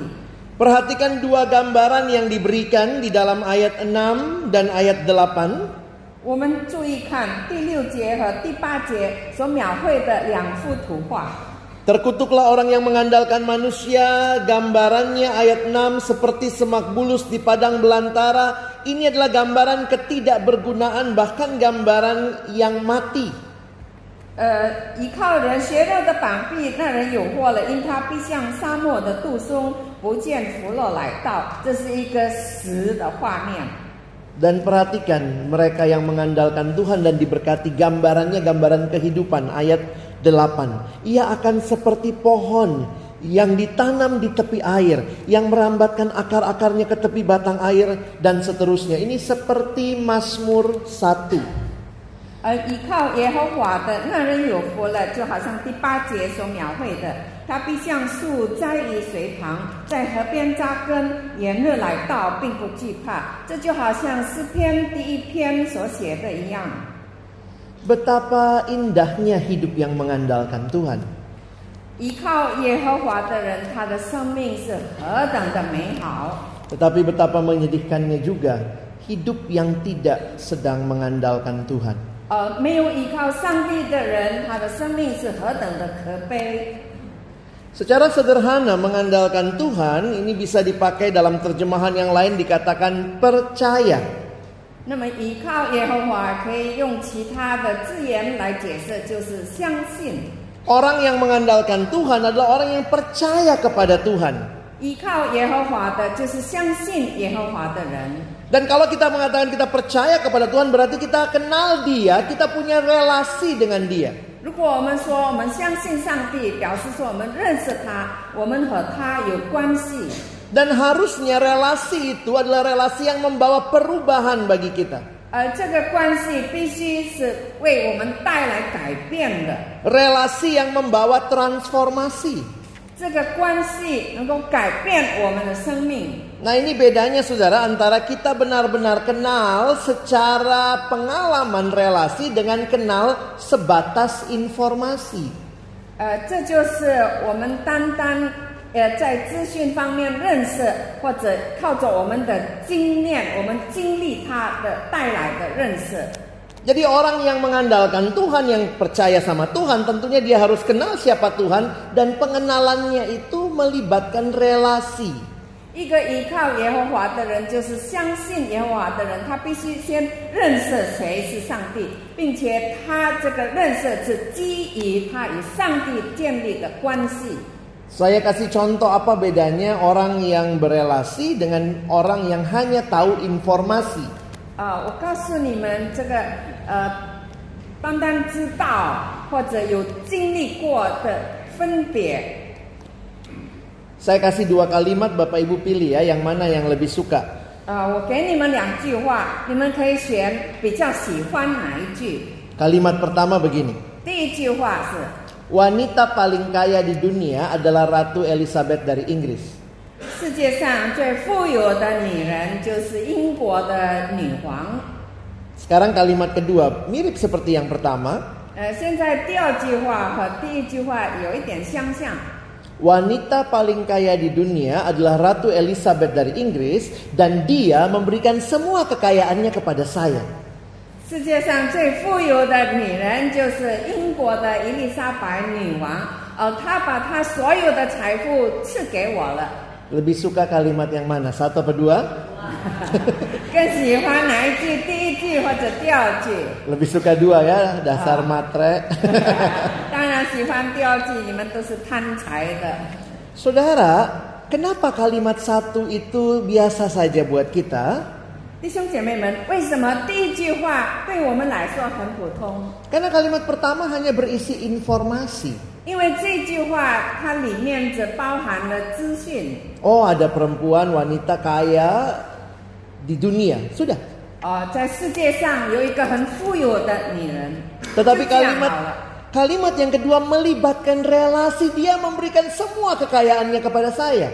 Perhatikan dua gambaran yang diberikan di dalam ayat 6 dan ayat 8. 我们注意看第六节和第八节所描绘的两幅图画。 Terkutuklah orang yang mengandalkan manusia, gambarannya ayat 6 seperti semak bulus di padang belantara. Ini adalah gambaran ketidakbergunaan bahkan gambaran yang mati. 呃，依靠人血肉的膀臂，那人有祸了，因他必像沙漠的杜松，不见福乐来到。这是一个死的画面。 Dan perhatikan mereka yang mengandalkan Tuhan dan diberkati gambarannya gambaran kehidupan ayat 8. Ia akan seperti pohon yang ditanam di tepi air, yang merambatkan akar-akarnya ke tepi batang air dan seterusnya. Ini seperti Mazmur 1. 而依靠耶和华的那人有福了，就好像第八节所描绘的，他必像树栽于水旁，在河边扎根，炎热来到，并不惧怕。这就好像诗篇第一篇所写的一样。 Betapa indahnya hidup yang mengandalkan Tuhan. 依靠耶和华的人，他的生命是何等的美好。 Tetapi betapa menyedihkannya juga hidup yang tidak sedang mengandalkan Tuhan. 而没有依靠上帝的人，他的生命是何等的可悲。 Secara sederhana mengandalkan Tuhan ini bisa dipakai dalam terjemahan yang lain dikatakan percaya. 那么依靠耶和华可以用其他的字眼来解释，就是相信。 Orang yang mengandalkan Tuhan adalah orang yang percaya kepada Tuhan. 依靠耶和华的，就是相信耶和华的人。 Dan kalau kita mengatakan kita percaya kepada Tuhan berarti kita kenal Dia, kita punya relasi dengan Dia. 如果我们说我们相信上帝，表示说我们认识他，我们和他有关系。 dan harusnya relasi itu adalah relasi yang membawa perubahan bagi kita. Relasi yang membawa transformasi. Nah ini bedanya saudara antara kita benar-benar kenal secara pengalaman relasi dengan kenal sebatas informasi. Uh, 呃在资讯方面认识，或者靠着我们的经验，我们经历它的带来的认识。Jadi orang yang mengandalkan Tuhan, yang percaya sama Tuhan, tentunya dia harus kenal siapa Tuhan dan pengenalannya itu melibatkan relasi. 一个依靠耶和华的人，就是相信耶和华的人，他必须先认识谁是上帝，并且他这个认识是基于他与上帝建立的关系。Saya kasih contoh apa bedanya orang yang berelasi dengan orang yang hanya tahu informasi. 啊、我告诉你们，这个呃，单单知道或者有经历过的分别。 Saya kasih dua kalimat Bapak Ibu pilih ya yang mana yang lebih suka. 呃，我给你们两句话，你们可以选比较喜欢哪一句。 Kalimat pertama begini. 第一句话是 Wanita paling kaya di dunia adalah Ratu Elizabeth dari Inggris. 世界上最富有的女人就是英国的女皇。 Sekarang kalimat kedua mirip seperti yang pertama. 呃，现在第二句话和第一句话有一点相像。 Wanita paling kaya di dunia adalah Ratu Elizabeth dari Inggris dan dia memberikan semua kekayaannya kepada saya. 世界上最富有的女人就是英国的伊丽莎白女王，呃，她把她所有的财富赐给我了。 Lebih suka kalimat yang mana? Satu apa dua? 更喜欢哪一句？第一句或者第二句？ Lebih suka dua ya, dasar matre. 当然喜欢第二句，你们都是贪财的。 Saudara, kenapa kalimat satu itu biasa saja buat kita? 弟兄姐妹们，为什么第一句话对我们来说很普通？ Karena kalimat pertama hanya berisi informasi. 因为这句话它里面只包含了资讯。 Oh, ada perempuan wanita kaya di dunia. Sudah. 哦、在世界上有一个很富有的女人， Tetapi 就这样好 kalimat 了。 Kalimat yang kedua melibatkan relasi dia memberikan semua kekayaannya kepada saya.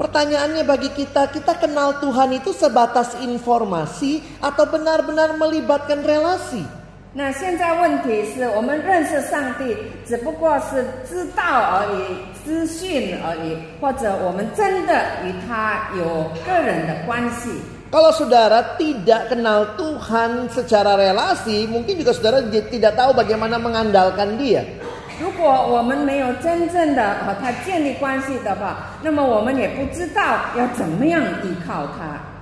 Pertanyaannya bagi kita, kita kenal Tuhan itu sebatas informasi atau benar-benar melibatkan relasi? 那现在问题是我们认识上帝，只不过是知道而已、资讯而已，或者我们真的与他有个人的关系。Kalau saudara tidak kenal Tuhan secara relasi, mungkin juga saudara tidak tahu bagaimana mengandalkan Dia. 如果我们没有真正的和他建立关系的话，那么我们也不知道要怎么样依靠他。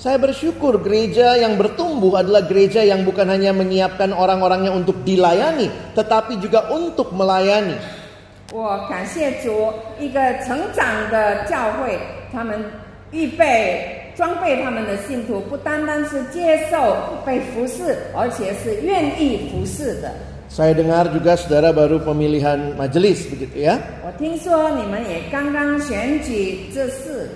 Saya bersyukur gereja yang bertumbuh adalah gereja yang bukan hanya menyiapkan orang-orangnya untuk dilayani, tetapi juga untuk melayani. 我感谢主，一个成长的教会，他们预备装备他们的信徒，不单单是接受被服侍，而且是愿意服侍的。 Saya dengar juga saudara baru pemilihan majelis begitu ya. 我听说你们也刚刚选举这事，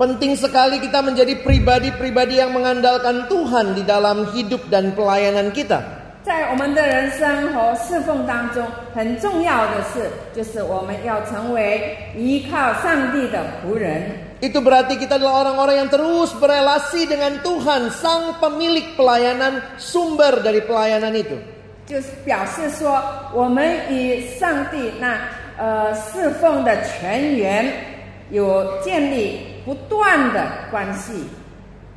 Penting sekali kita menjadi pribadi-pribadi yang mengandalkan Tuhan di dalam hidup dan pelayanan kita. 在我们的人生和侍奉当中，很重要的是，就是我们要成为依靠上帝的仆人。 Itu berarti kita adalah orang-orang yang terus berelasi dengan Tuhan, sang pemilik pelayanan, sumber dari pelayanan itu. 就是表示说，我们与上帝那呃侍奉的全员有建立不断的关系。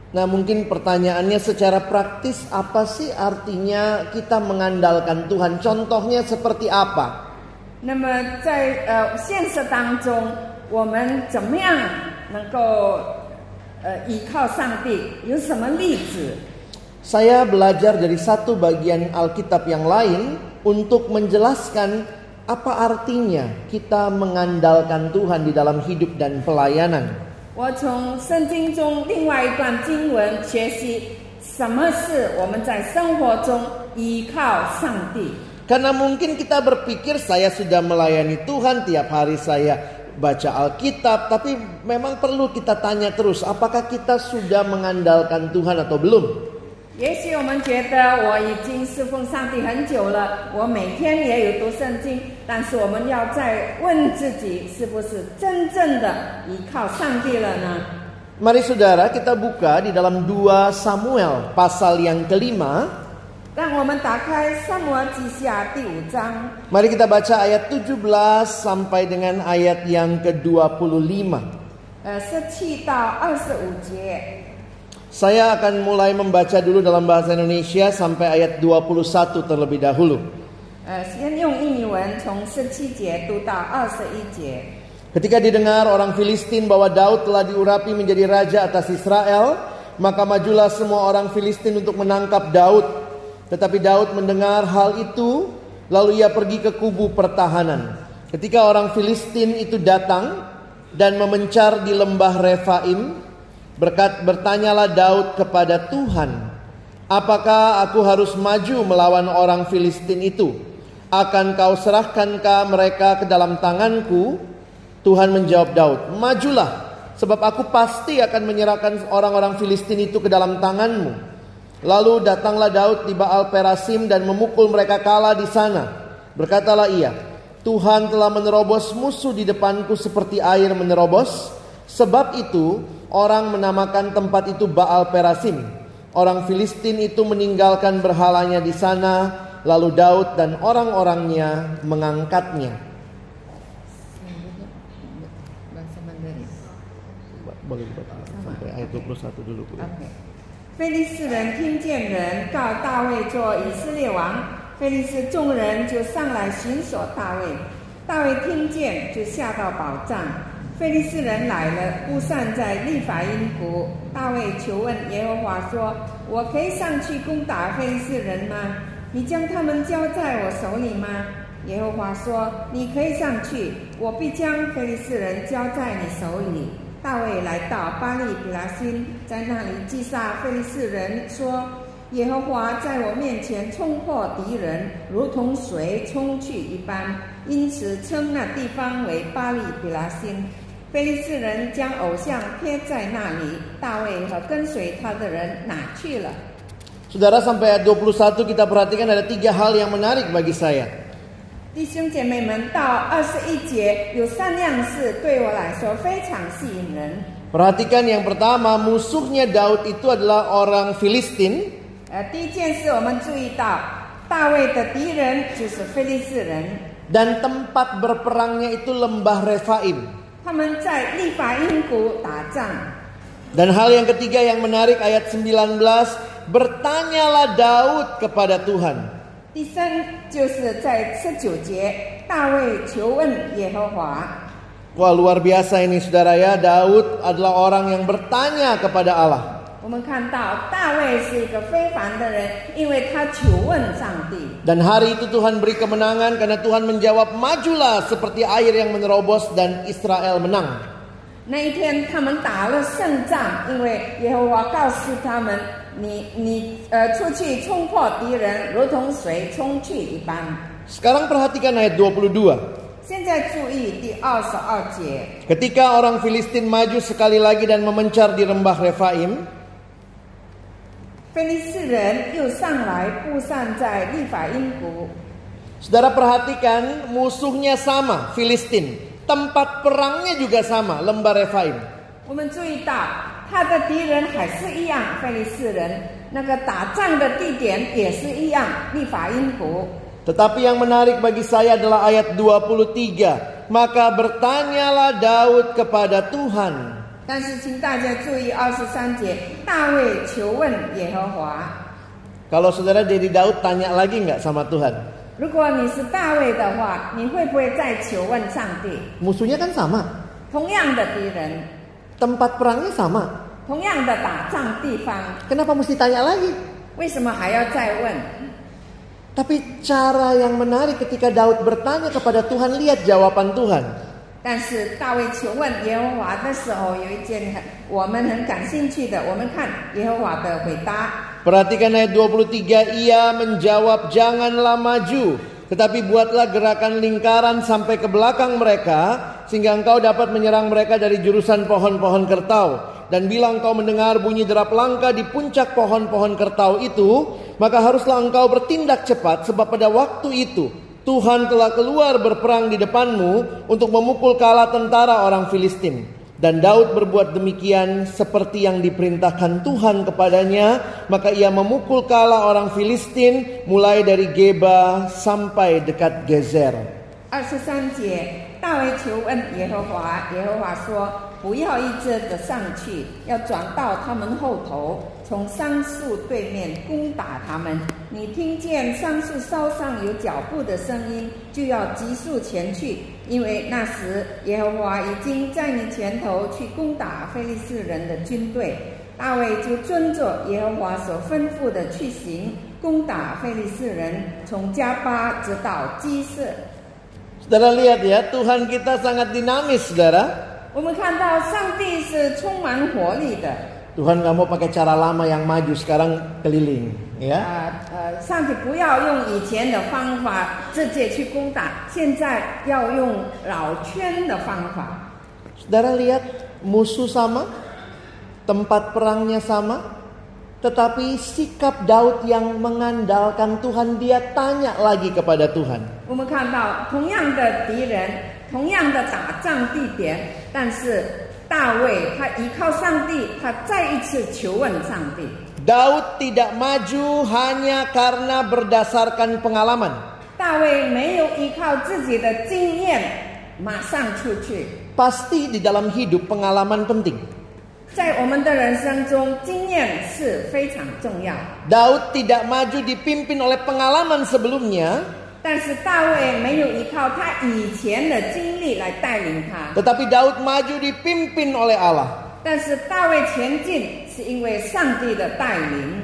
Nah mungkin pertanyaannya secara praktis apa sih artinya kita mengandalkan Tuhan? Contohnya seperti apa? 那么在呃现实当中，我们怎么样能够呃依靠上帝？有什么例子？ Saya belajar dari satu bagian Alkitab yang lain untuk menjelaskan apa artinya kita mengandalkan Tuhan di dalam hidup dan pelayanan. 我从圣经中另外一段经文学习，什么是我们在生活中依靠上帝。 Karena mungkin kita berpikir saya sudah melayani Tuhan tiap hari saya baca Alkitab, tapi memang perlu kita tanya terus apakah kita sudah mengandalkan Tuhan atau belum? 也许我们觉得我已经侍奉上帝很久了，我每天也有读圣经，但是我们要再问自己，是不是真正的依靠上帝了呢？Mari saudara kita buka di dalam 2 Samuel pasal yang kelima. 让我们打开《撒母耳记下》第五章，Mari kita baca ayat 17 sampai dengan ayat yang ke-25. 呃，十七到二十五节。Saya akan mulai membaca dulu dalam bahasa Indonesia sampai ayat 21 terlebih dahulu. Ketika didengar orang Filistin bahwa Daud telah diurapi menjadi raja atas Israel, maka majulah semua orang Filistin untuk menangkap Daud. Tetapi Daud mendengar hal itu, lalu ia pergi ke kubu pertahanan. Ketika orang Filistin itu datang dan memencar di lembah Refaim, berkat bertanyalah Daud kepada Tuhan, "Apakah aku harus maju melawan orang Filistin itu? Akan kau serahkankah mereka ke dalam tanganku?" Tuhan menjawab Daud, "Majulah, sebab aku pasti akan menyerahkan orang-orang Filistin itu ke dalam tanganmu." Lalu datanglah Daud di Baal Perasim dan memukul mereka kalah di sana. Berkatalah ia, "Tuhan telah menerobos musuh di depanku seperti air menerobos." Sebab itu orang menamakan tempat itu Baal Perasim. Orang Filistin itu meninggalkan berhalanya di sana, lalu Daud dan orang-orangnya mengangkatnya. Bahasa Mandarin。 Boleh dibaca sampai ayat 21 dulu. Bu. 啊 OK，菲利士人听见人告大卫做以色列王，菲利士众人就上来寻索大卫。大卫听见就下到宝藏。 菲利士人来了，布散在利法因谷。大卫求问耶和华说：“我可以上去攻打菲利士人吗？你将他们交在我手里吗？”耶和华说：“你可以上去，我必将菲利士人交在你手里。”大卫来到巴利比拉辛，在那里击杀非利士人，说：“耶和华在我面前冲破敌人，如同水冲去一般，因此称那地方为巴利比拉辛。”非利士人将偶像贴在那里，大卫和跟随他的人拿去了。 Saudara sampai ayat 21 kita perhatikan ada tiga hal yang menarik bagi saya. 弟兄姐妹们，到二十一节有三样事对我来说非常吸引人。 Perhatikan yang pertama, musuhnya Daud itu adalah orang Filistin 呃，第一件事我们注意到，大卫的敌人就是非利士人， dan tempat berperangnya itu lembah Refaim. Dan hal yang ketiga yang menarik ayat 19 bertanyalah Daud kepada Tuhan. Wah luar biasa ini saudara ya Daud adalah orang yang bertanya kepada Allah. 我们看到大卫是一个非凡的人，因为他求问上帝。 Dan hari itu Tuhan beri kemenangan karena Tuhan menjawab majulah seperti air yang menerobos dan Israel menang. 那一天他们打了胜仗，因为耶和华告诉他们：“你你呃出去冲破敌人，如同水冲去一般。 Sekarang perhatikan ayat 22. ”现在注意第二十二节。 Ketika orang Filistin maju sekali lagi dan memencar di lembah Refaim, 非利士人又上来布散在利法因谷， saudara perhatikan musuhnya sama, Filistin. Tempat perangnya juga sama, lembah Refaim. 我们注意到他的敌人还是一样，非利士人那个打仗的地点也是一样，利法因谷。 Tetapi yang menarik bagi saya adalah ayat 23. Maka bertanyalah Daud kepada Tuhan. 但是请大家注意二十三节，大卫求问耶和华。 Kalau saudara jadi Daud tanya lagi nggak sama Tuhan? 如果你是大卫的话，你会不会再求问上帝？ Musuhnya kan sama, 同样的敌人， tempat perangnya sama. 同样的打仗地方， Kenapa mesti tanya lagi? 为什么还要再问？ Tapi cara yang menarik ketika Daud bertanya kepada Tuhan, lihat jawaban Tuhan. 但是大卫求问耶和华的时候，有一件很我们很感兴趣的，我们看耶和华的回答。 Perhatikan ayat 23, ia menjawab janganlah maju, tetapi buatlah gerakan lingkaran sampai ke belakang mereka, sehingga engkau dapat menyerang mereka dari jurusan pohon-pohon kertau. dan bila engkau mendengar bunyi derap langkah di puncak pohon-pohon kertau itu, maka haruslah engkau bertindak cepat sebab pada waktu itu Tuhan telah keluar berperang di depanmu untuk memukul kala tentara orang Filistin. Dan Daud berbuat demikian seperti yang diperintahkan Tuhan kepadanya, maka ia memukul kala orang Filistin mulai dari Geba sampai dekat Gezer. 二十三节，大卫求问耶和华，耶和华说：“不要一直的上去，要转到他们后头， 从桑树对面攻打他们。你听见桑树梢上有脚步的声音，就要急速前去，因为那时耶和华已经在你前头去攻打非利士人的军队。”大卫就遵着耶和华所吩咐的去行，攻打非利士人，从加巴直到基色。Saudara lihat ya, Tuhan kita sangat dinamis, saudara. 我们看到上帝是充满活力的，Tuhan nggak mau pakai cara lama yang maju sekarang keliling, 啊 ya. 呃，上帝不要用以前的方法直接去攻打，现在要用绕圈的方法。 Saudara lihat musuh sama, tempat perangnya sama, tetapi sikap Daud yang mengandalkan Tuhan, dia tanya lagi kepada Tuhan. 我 们看到同样的敌人，同样的打仗地点，但是大卫他依靠上帝，他再一次求问上帝。 Daud tidak maju hanya karena berdasarkan pengalaman. 大卫没有依靠自己的经验马上出去， Pasti di dalam hidup pengalaman penting. 在我们的人生中，经验是非常重要。 Daud tidak maju dipimpin oleh pengalaman sebelumnya, 但是大卫没有依靠他以前的经历来带领他， tetapi Daud maju dipimpin oleh Allah. 但是大卫前进是因为上帝的带领。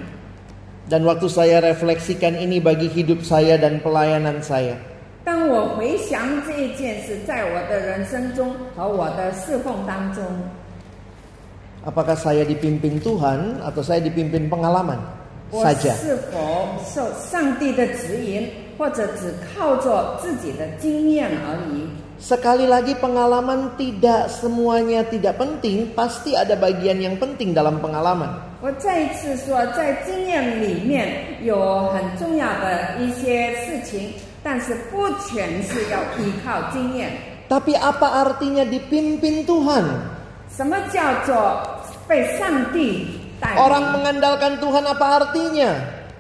Dan waktu saya refleksikan ini bagi hidup saya dan pelayanan saya, 当我回想这一件事，在我的人生中和我的侍奉当中， apakah saya dipimpin Tuhan atau saya dipimpin pengalaman 我 saja? 是否受上帝的指引， 或者只靠着自己的经验而已？ Sekali lagi pengalaman tidak semuanya tidak penting, pasti ada bagian yang penting dalam pengalaman. 我再一次说，在经验里面有很重要的一些事情，但是不全是要依靠经验。 Tapi apa artinya dipimpin Tuhan? 什么叫做被上帝带领？ Orang mengandalkan Tuhan apa artinya?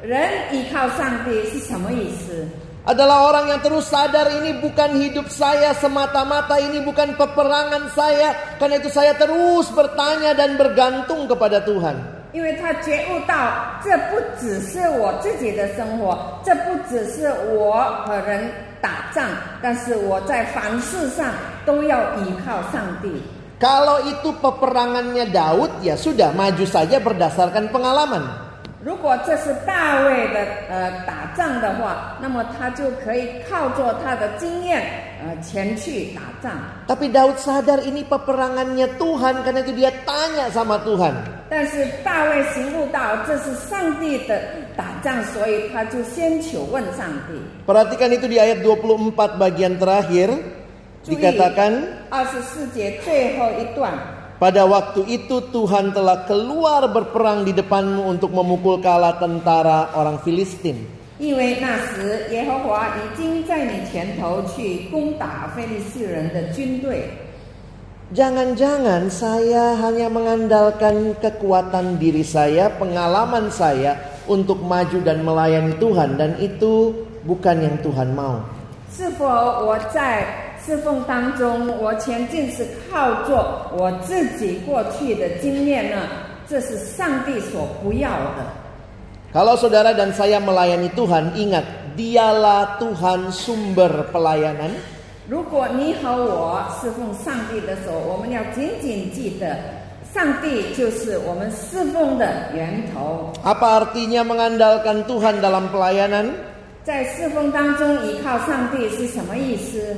人依靠上帝是什么意思？ Adalah orang yang terus sadar ini bukan hidup saya semata-mata, ini bukan peperangan saya. Karena itu saya terus bertanya dan bergantung kepada Tuhan. 因为他觉悟到，这不只是我自己的生活，这不只是我和人打仗，但是我在凡事上都要依靠上帝。 Kalau itu peperangannya Daud, ya sudah maju saja berdasarkan pengalaman. 如果这是大卫的呃打仗的话，那么他就可以靠着他的经验呃前去打仗。 Tapi Daud sadar ini peperangannya Tuhan, karena itu dia tanya sama Tuhan. 但是大卫醒悟到这是上帝的打仗，所以他就先求问上帝。 Perhatikan itu di ayat 24 bagian terakhir 注意 dikatakan 二十四节最后一段， pada waktu itu Tuhan telah keluar berperang di depanmu untuk memukul kala tentara orang Filistin. 因为那时耶和华已经在你前头去攻打非利士人的军队。 Jangan-jangan saya hanya mengandalkan kekuatan diri saya, pengalaman saya untuk maju dan melayani Tuhan dan itu bukan yang Tuhan mau. 是否我在 侍奉当中，我前进是靠着我自己过去的经验呢？这是上帝所不要的。 Kalau saudara dan saya melayani Tuhan, ingat, dialah Tuhan sumber pelayanan. 如果你和我侍奉上帝的时候，我们要紧紧记得，上帝就是我们侍奉的源头。 Apa artinya mengandalkan Tuhan dalam pelayanan? 在侍奉当中依靠上帝是什么意思？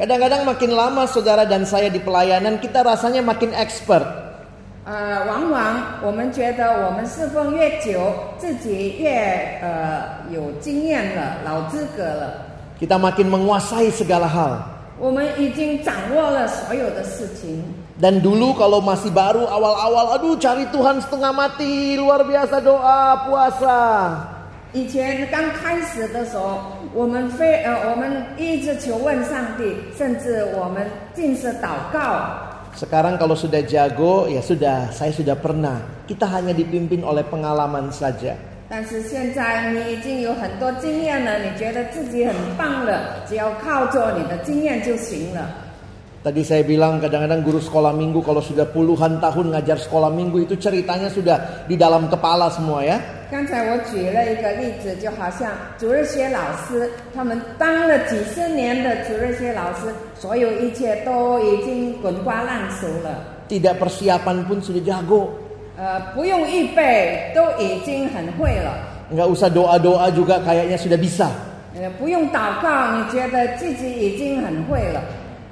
Kadang-kadang makin lama saudara dan saya di pelayanan kita rasanya makin expert. 呃，往往我们觉得我们侍奉越久，自己越呃有经验了、老资格了， Kita makin menguasai segala hal. 我们已经掌握了所有的事情。 Dan dulu kalau masih baru awal-awal aduh cari Tuhan setengah mati, luar biasa doa, puasa. 以前刚开始的时候， 我们非呃，我们一直求问上帝，甚至我们尽是祷告。Sekarang kalau sudah jago ya sudah, saya sudah pernah. Kita hanya dipimpin oleh pengalaman saja. 但是现在你已经有很多经验了，你觉得自己很棒了，只要靠着你的经验就行了。Tadi saya bilang kadang-kadang guru sekolah minggu kalau sudah puluhan tahun ngajar sekolah minggu itu ceritanya sudah di dalam kepala semua ya. 刚才我举了一个例子，就好像主日学老师，他们当了几十年的主日学老师，所有一切都已经滚瓜烂熟了， Tidak persiapan pun sudah jago. 呃，不用预备都已经很会了， Nggak usah doa-doa juga kayaknya sudah bisa. 呃，不用祷告，你觉得自己已经很会了。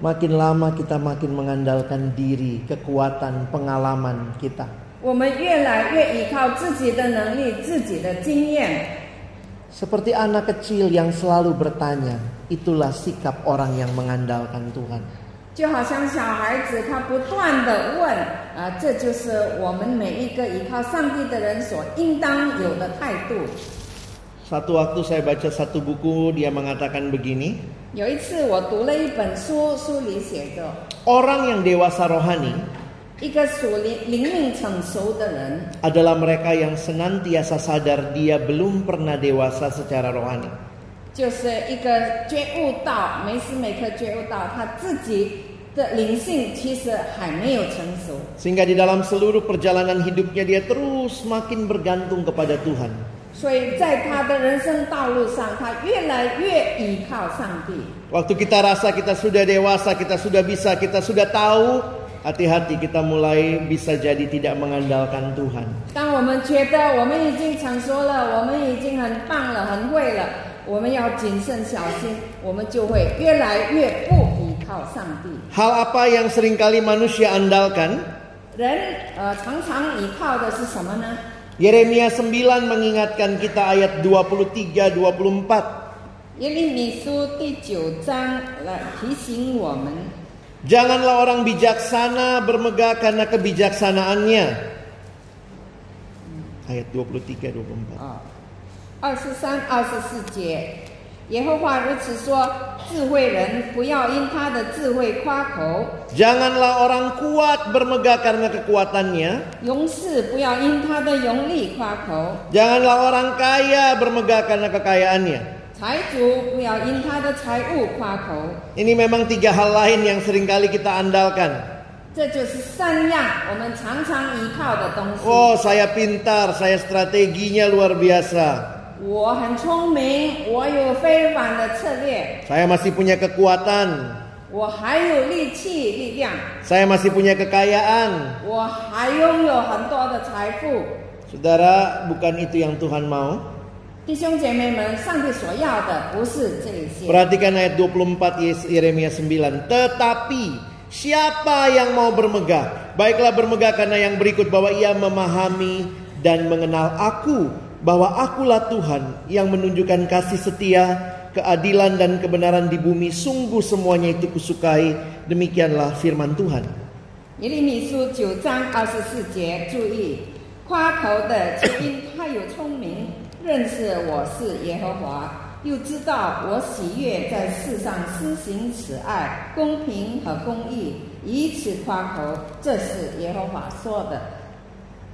Makin lama kita makin mengandalkan diri, kekuatan, pengalaman kita. 我们越来越依靠自己的能力、自己的经验。 Seperti anak kecil yang selalu bertanya, itulah sikap orang yang mengandalkan Tuhan. 就好像小孩子他不断的问啊，这就是我们每一个依靠上帝的人所应当有的态度。 satu waktu saya baca satu buku dia mengatakan begini. Orang yang dewasa rohani adalah mereka yang senantiasa sadar dia belum pernah dewasa secara rohani. Sehingga di dalam seluruh perjalanan hidupnya dia terus makin bergantung kepada Tuhan. 所以在他的人生道路上，他越来越依靠上帝。 Waktu kita rasa kita sudah dewasa, kita sudah bisa, kita sudah tahu, hati-hati kita mulai bisa jadi tidak mengandalkan Tuhan. 当我们觉得我们已经成熟了，我们已经很棒了、很会了，我们要谨慎小心，我们就会越来越不依靠上帝。 Hal apa yang seringkali manusia andalkan? 人呃常常依靠的是什么呢？ Yeremia 9 mengingatkan kita ayat 23 24. 耶利米书第九章来提醒我们， Janganlah orang bijaksana bermegah karena kebijaksanaannya. Ayat 23 24. 啊，二十三、二十四节， 耶和华如此说：智慧人不要因他的智慧夸口， Janganlah orang kuat bermegah karena kekuatannya. 勇士不要因他的勇力夸口， Janganlah orang kaya bermegah karena kekayaannya. 财主不要因他的财物夸口。 Ini memang tiga hal lain yang seringkali kita andalkan. 这就是三样我们常常依靠的东西。 Oh, saya pintar, saya strateginya luar biasa. Saya masih punya kekuatan. Saya masih punya kekayaan. Saudara, bukan itu yang Tuhan mau. Perhatikan ayat 24 Yeremia 9. Tetapi siapa yang mau bermegah? Baiklah bermegah karena yang berikut bahwa ia memahami dan mengenal aku bahwa akulah Tuhan yang menunjukkan kasih setia, keadilan dan kebenaran di bumi. Sungguh semuanya itu kusukai. Demikianlah firman Tuhan. 耶利米书九章二十四节，注意，夸口的因他有聪明，认识我是耶和华，又知道我喜悦在世上施行慈爱、公平和公义，以此夸口，这是耶和华说的。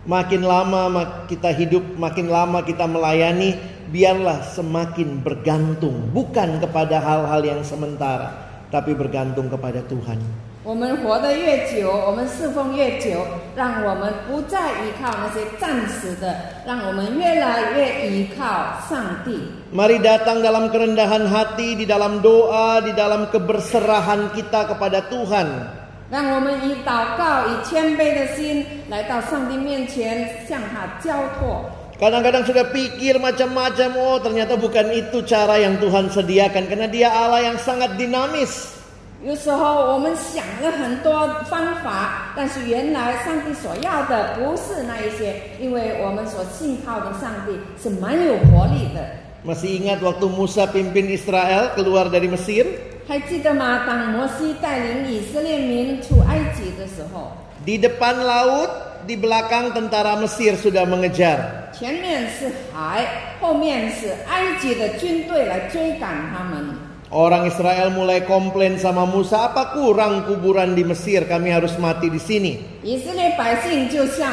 Makin lama mak- kita hidup, makin lama kita melayani, biarlah semakin bergantung bukan kepada hal-hal yang sementara, tapi bergantung kepada Tuhan. 我们活得越久，我们侍奉越久，让我们不再依靠那些暂时的，让我们越来越依靠上帝。 Mari datang dalam kerendahan hati, di dalam doa, di dalam keberserahan kita kepada Tuhan. 让我们以祷告、以谦卑的心来到上帝面前，向他交托。 Kadang-kadang sudah pikir macam-macam, oh ternyata bukan itu cara yang Tuhan sediakan. Karena dia Allah yang sangat dinamis. 有时候我们想了很多方法，但是原来上帝所要的不是那一些，因为我们所信靠的上帝是蛮有活力的。 Masih ingat waktu Musa pimpin Israel keluar dari Mesir? 还记得吗？当摩西带领以色列民出埃及的时候， Di depan laut, di belakang tentara Mesir sudah mengejar. 前面是海，后面是埃及的军队来追赶他们。 Orang Israel mulai komplain sama Musa, apa kurang kuburan di Mesir, kami harus mati di sini. 以色列百姓就向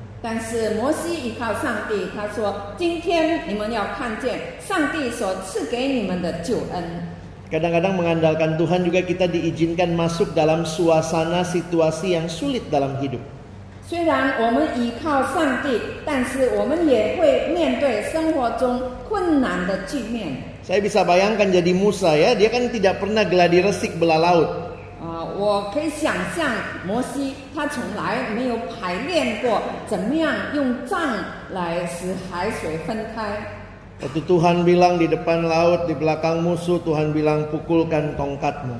但是摩西依靠上帝，他说：“今天你们要看见上帝所赐给你们的救恩。 Kadang-kadang mengandalkan Tuhan juga kita diizinkan masuk dalam suasana situasi yang sulit dalam hidup. 虽然我们依靠上帝，但是我们也会面对生活中困难的局面。 Saya bisa bayangkan jadi Musa ya, dia kan tidak pernah geladi resik belah laut. 啊、我可以想象摩西他从来没有排练过怎么样用杖来使海水分开。Waktu Tuhan bilang di depan laut, di belakang musuh, Tuhan bilang pukulkan tongkatmu.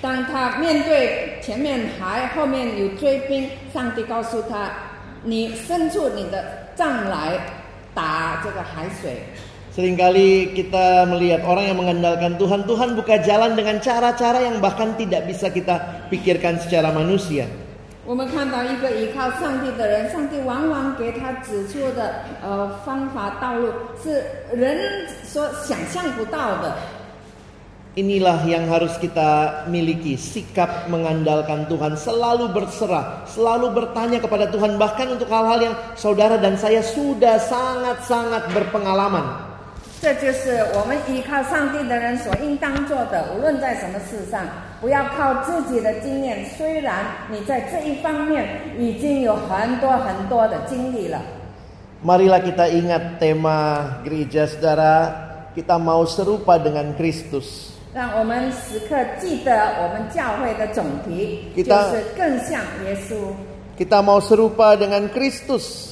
当他面对前面海，后面有追兵，上帝告诉他：“你伸出你的杖来打这个海水。Seringkali kita melihat orang yang mengandalkan Tuhan, Tuhan buka jalan dengan cara-cara yang bahkan tidak bisa kita pikirkan secara manusia. ”我们看到一个依靠上帝的人，上帝往往给他指出的呃方法道路是人所想象不到的。 Inilah yang harus kita miliki, sikap mengandalkan Tuhan, selalu berserah, selalu bertanya kepada Tuhan, bahkan untuk hal-hal yang saudara dan saya sudah sangat-sangat berpengalaman. 这就是我们依靠上帝的人所应当做的，无论在什么事上，不要靠自己的经验。虽然你在这一方面已经有很多很多的经历了，Marilah kita ingat tema gereja saudara, kita mau serupa dengan Kristus. 让我们时刻记得我们教会的总题，就是更像耶稣。Kita mau serupa dengan Kristus.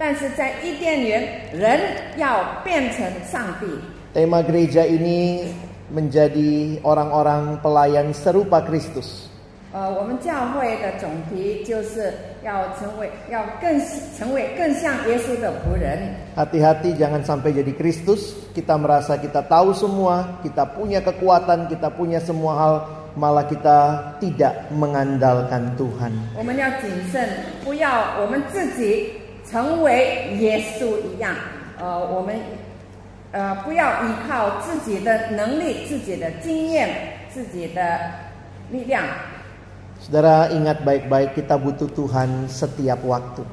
但是在伊甸园，人要变成上帝。 Tema gereja ini menjadi orang-orang pelayan serupa Kristus. 呃，我们教会的总题就是要成为，要更成为更像耶稣的仆人。 Hati-hati jangan sampai jadi Kristus, kita merasa kita tahu semua, kita punya kekuatan, kita punya semua hal, malah kita tidak mengandalkan Tuhan. 我们要谨慎，不要我们自己 成为耶稣一样。呃，我们呃不要依靠自己的能力、自己的经验、自己的力量。 Saudara ingat baik-baik kita butuh Tuhan setiap waktu.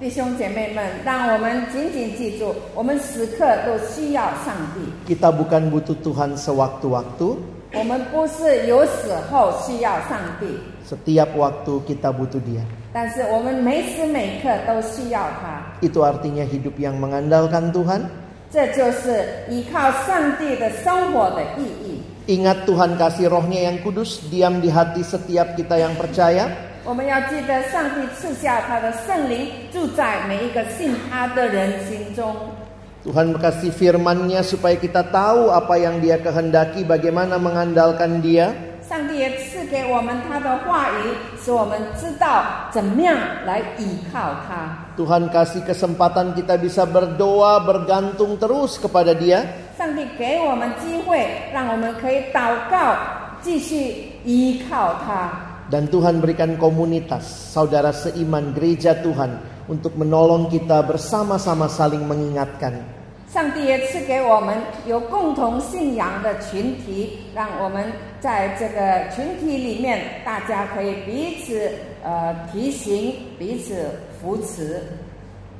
弟兄姐妹们，让我们紧紧记住，我们时刻都需要上帝。 Kita bukan butuh Tuhan sewaktu-waktu, 我们不是有时候需要上帝， setiap waktu kita butuh Dia. 但是我们每时每刻都需要他。 Itu artinya hidup yang mengandalkan Tuhan. 这就是依靠上帝的生活的意义。 Ingat Tuhan kasih rohnya yang kudus diam di hati setiap kita yang percaya. 我们要记得，上帝赐下他的圣灵，住在每一个信他的人心中。 Tuhan kasih firman-Nya supaya kita tahu apa yang Dia kehendaki, bagaimana mengandalkan Dia. 上帝也赐给我们他的话语，使我们知道怎么样来倚靠他。 Tuhan kasih kesempatan kita bisa berdoa, bergantung terus kepada Dia. 上帝给我们机会，让我们可以祷告，继续依靠他。 Dan Tuhan berikan komunitas, saudara seiman gereja Tuhan untuk menolong kita bersama-sama saling mengingatkan. 上帝也赐给我们有共同信仰的群体，让我们 在这个群体里面，大家可以彼此呃提醒、彼此扶持。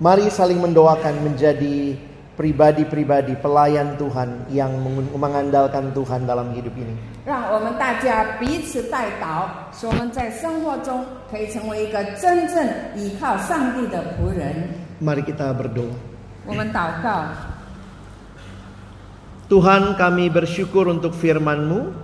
Mari saling mendoakan menjadi pribadi-pribadi pelayan Tuhan yang meng- mengandalkan Tuhan dalam hidup ini. 让我们大家彼此代祷，使我们在生活中可以成为一个真正依靠上帝的仆人。 Mari kita berdoa. 我们祷告， Tuhan kami bersyukur untuk firman-Mu.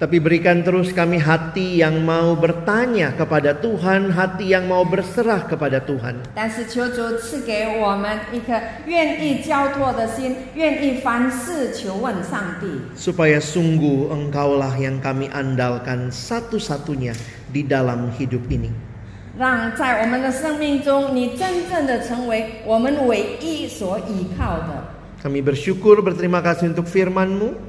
Tapi berikan terus kami hati yang mau bertanya kepada Tuhan, hati yang mau berserah kepada Tuhan. 但是求主赐给我们一颗愿意交托的心，愿意凡事求问上帝。 Supaya sungguh engkaulah yang kami andalkan satu-satunya di dalam hidup ini. 让在我们的生命中，你真正的成为我们唯一所依靠的。 Kami bersyukur berterima kasih untuk firman-Mu.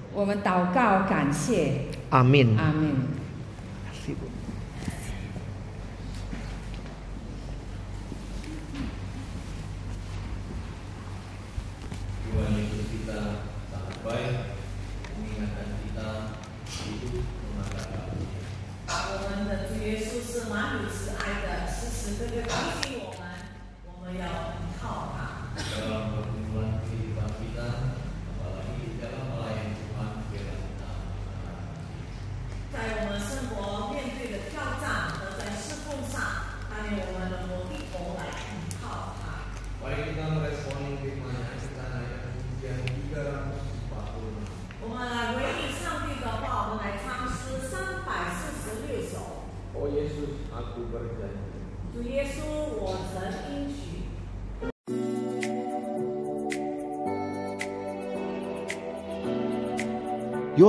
我们祷告感谢，Amin. 阿门。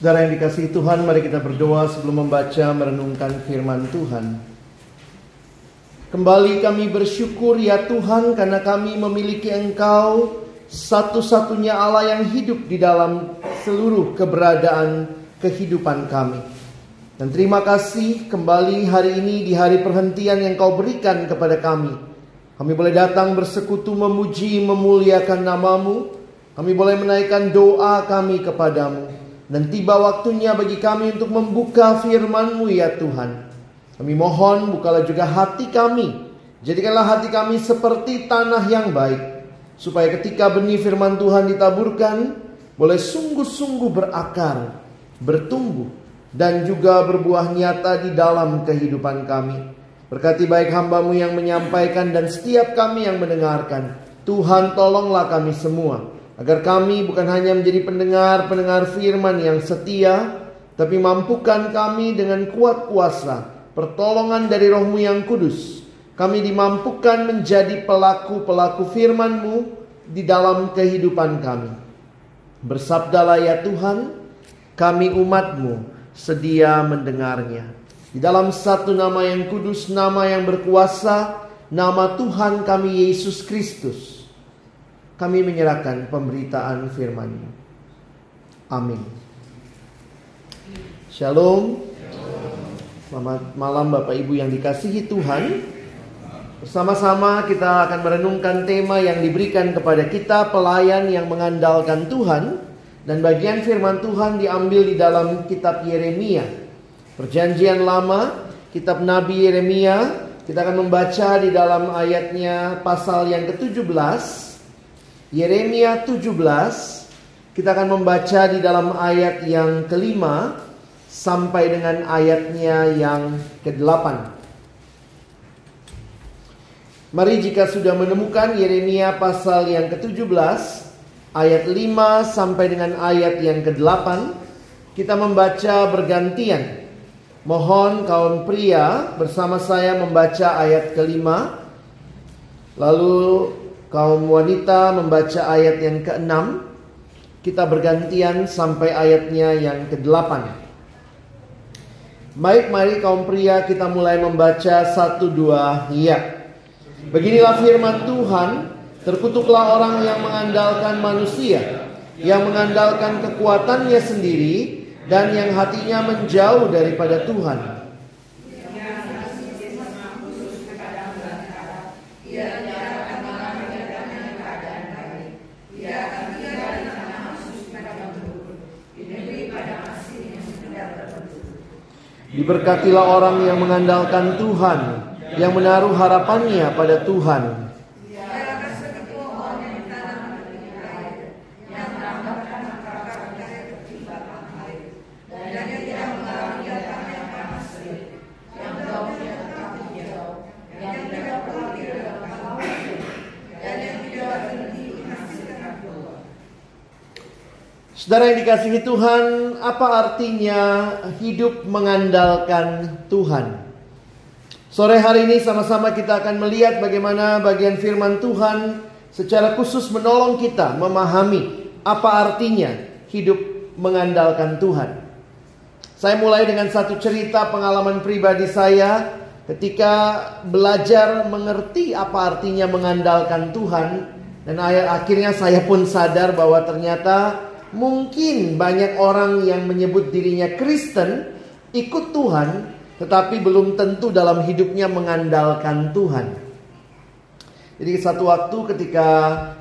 Saudara yang dikasihi Tuhan, mari kita berdoa sebelum membaca merenungkan firman Tuhan. Kembali kami bersyukur ya Tuhan karena kami memiliki Engkau satu-satunya Allah yang hidup di dalam seluruh keberadaan kehidupan kami. Dan terima kasih kembali hari ini di hari perhentian yang kau berikan kepada kami. Kami boleh datang bersekutu memuji memuliakan namamu. Kami boleh menaikkan doa kami kepadamu. Dan tiba waktunya bagi kami untuk membuka firman-Mu ya Tuhan. Kami mohon bukalah juga hati kami. Jadikanlah hati kami seperti tanah yang baik. Supaya ketika benih firman Tuhan ditaburkan, boleh sungguh-sungguh berakar, bertumbuh, dan juga berbuah nyata di dalam kehidupan kami. Berkati baik hambamu yang menyampaikan dan setiap kami yang mendengarkan. Tuhan tolonglah kami semua. Agar kami bukan hanya menjadi pendengar-pendengar firman yang setia. Tapi mampukan kami dengan kuat kuasa pertolongan dari rohmu yang kudus, kami dimampukan menjadi pelaku-pelaku firman-Mu di dalam kehidupan kami. Bersabdalah ya Tuhan, kami umat-Mu sedia mendengarnya. Di dalam satu nama yang kudus, nama yang berkuasa, nama Tuhan kami Yesus Kristus. Kami menyerahkan pemberitaan firman-Mu. Amin. Shalom. Selamat malam Bapak Ibu yang dikasihi Tuhan. Bersama-sama kita akan merenungkan tema yang diberikan kepada kita pelayan yang mengandalkan Tuhan dan bagian firman Tuhan diambil di dalam kitab Yeremia. Perjanjian lama, kitab Nabi Yeremia, kita akan membaca di dalam ayatnya pasal yang ke-17. Yeremia 17, kita akan membaca di dalam ayat yang kelima sampai dengan ayatnya yang ke-8. Mari jika sudah menemukan Yeremia pasal yang ke-17 ayat 5 sampai dengan ayat yang ke-8 kita membaca bergantian. Mohon kaum pria bersama saya membaca ayat kelima Lalu kaum wanita membaca ayat yang keenam Kita bergantian sampai ayatnya yang ke-8 Baik, mari kaum pria kita mulai membaca satu dua ya. Beginilah firman Tuhan, terkutuklah orang yang mengandalkan manusia, yang mengandalkan kekuatannya sendiri, dan yang hatinya menjauh daripada Tuhan. Diberkatilah orang yang mengandalkan Tuhan, yang menaruh harapannya pada Tuhan. Saudara yang dikasihi Tuhan, apa artinya hidup mengandalkan Tuhan? Sore hari ini sama-sama kita akan melihat bagaimana bagian firman Tuhan secara khusus menolong kita memahami apa artinya hidup mengandalkan Tuhan. Saya mulai dengan satu cerita pengalaman pribadi saya ketika belajar mengerti apa artinya mengandalkan Tuhan dan akhirnya saya pun sadar bahwa ternyata Mungkin banyak orang yang menyebut dirinya Kristen, ikut Tuhan, tetapi belum tentu dalam hidupnya mengandalkan Tuhan. Jadi satu waktu ketika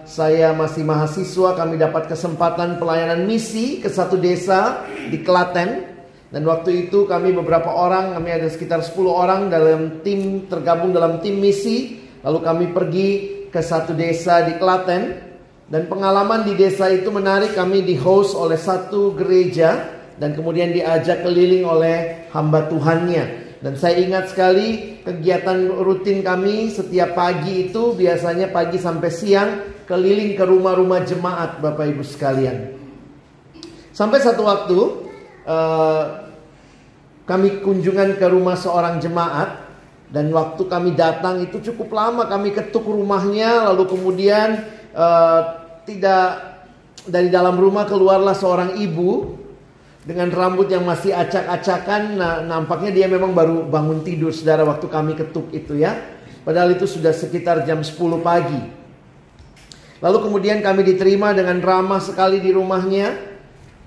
saya masih mahasiswa kami dapat kesempatan pelayanan misi ke satu desa di Klaten dan waktu itu kami beberapa orang, kami ada sekitar 10 orang dalam tim tergabung dalam tim misi. Lalu kami pergi ke satu desa di Klaten dan pengalaman di desa itu menarik kami di host oleh satu gereja dan kemudian diajak keliling oleh hamba Tuhannya. Dan saya ingat sekali kegiatan rutin kami setiap pagi itu biasanya pagi sampai siang keliling ke rumah-rumah jemaat Bapak Ibu sekalian. Sampai satu waktu uh, kami kunjungan ke rumah seorang jemaat dan waktu kami datang itu cukup lama kami ketuk rumahnya lalu kemudian uh, tidak dari dalam rumah keluarlah seorang ibu dengan rambut yang masih acak-acakan. Nah, nampaknya dia memang baru bangun tidur saudara waktu kami ketuk itu ya. Padahal itu sudah sekitar jam 10 pagi. Lalu kemudian kami diterima dengan ramah sekali di rumahnya.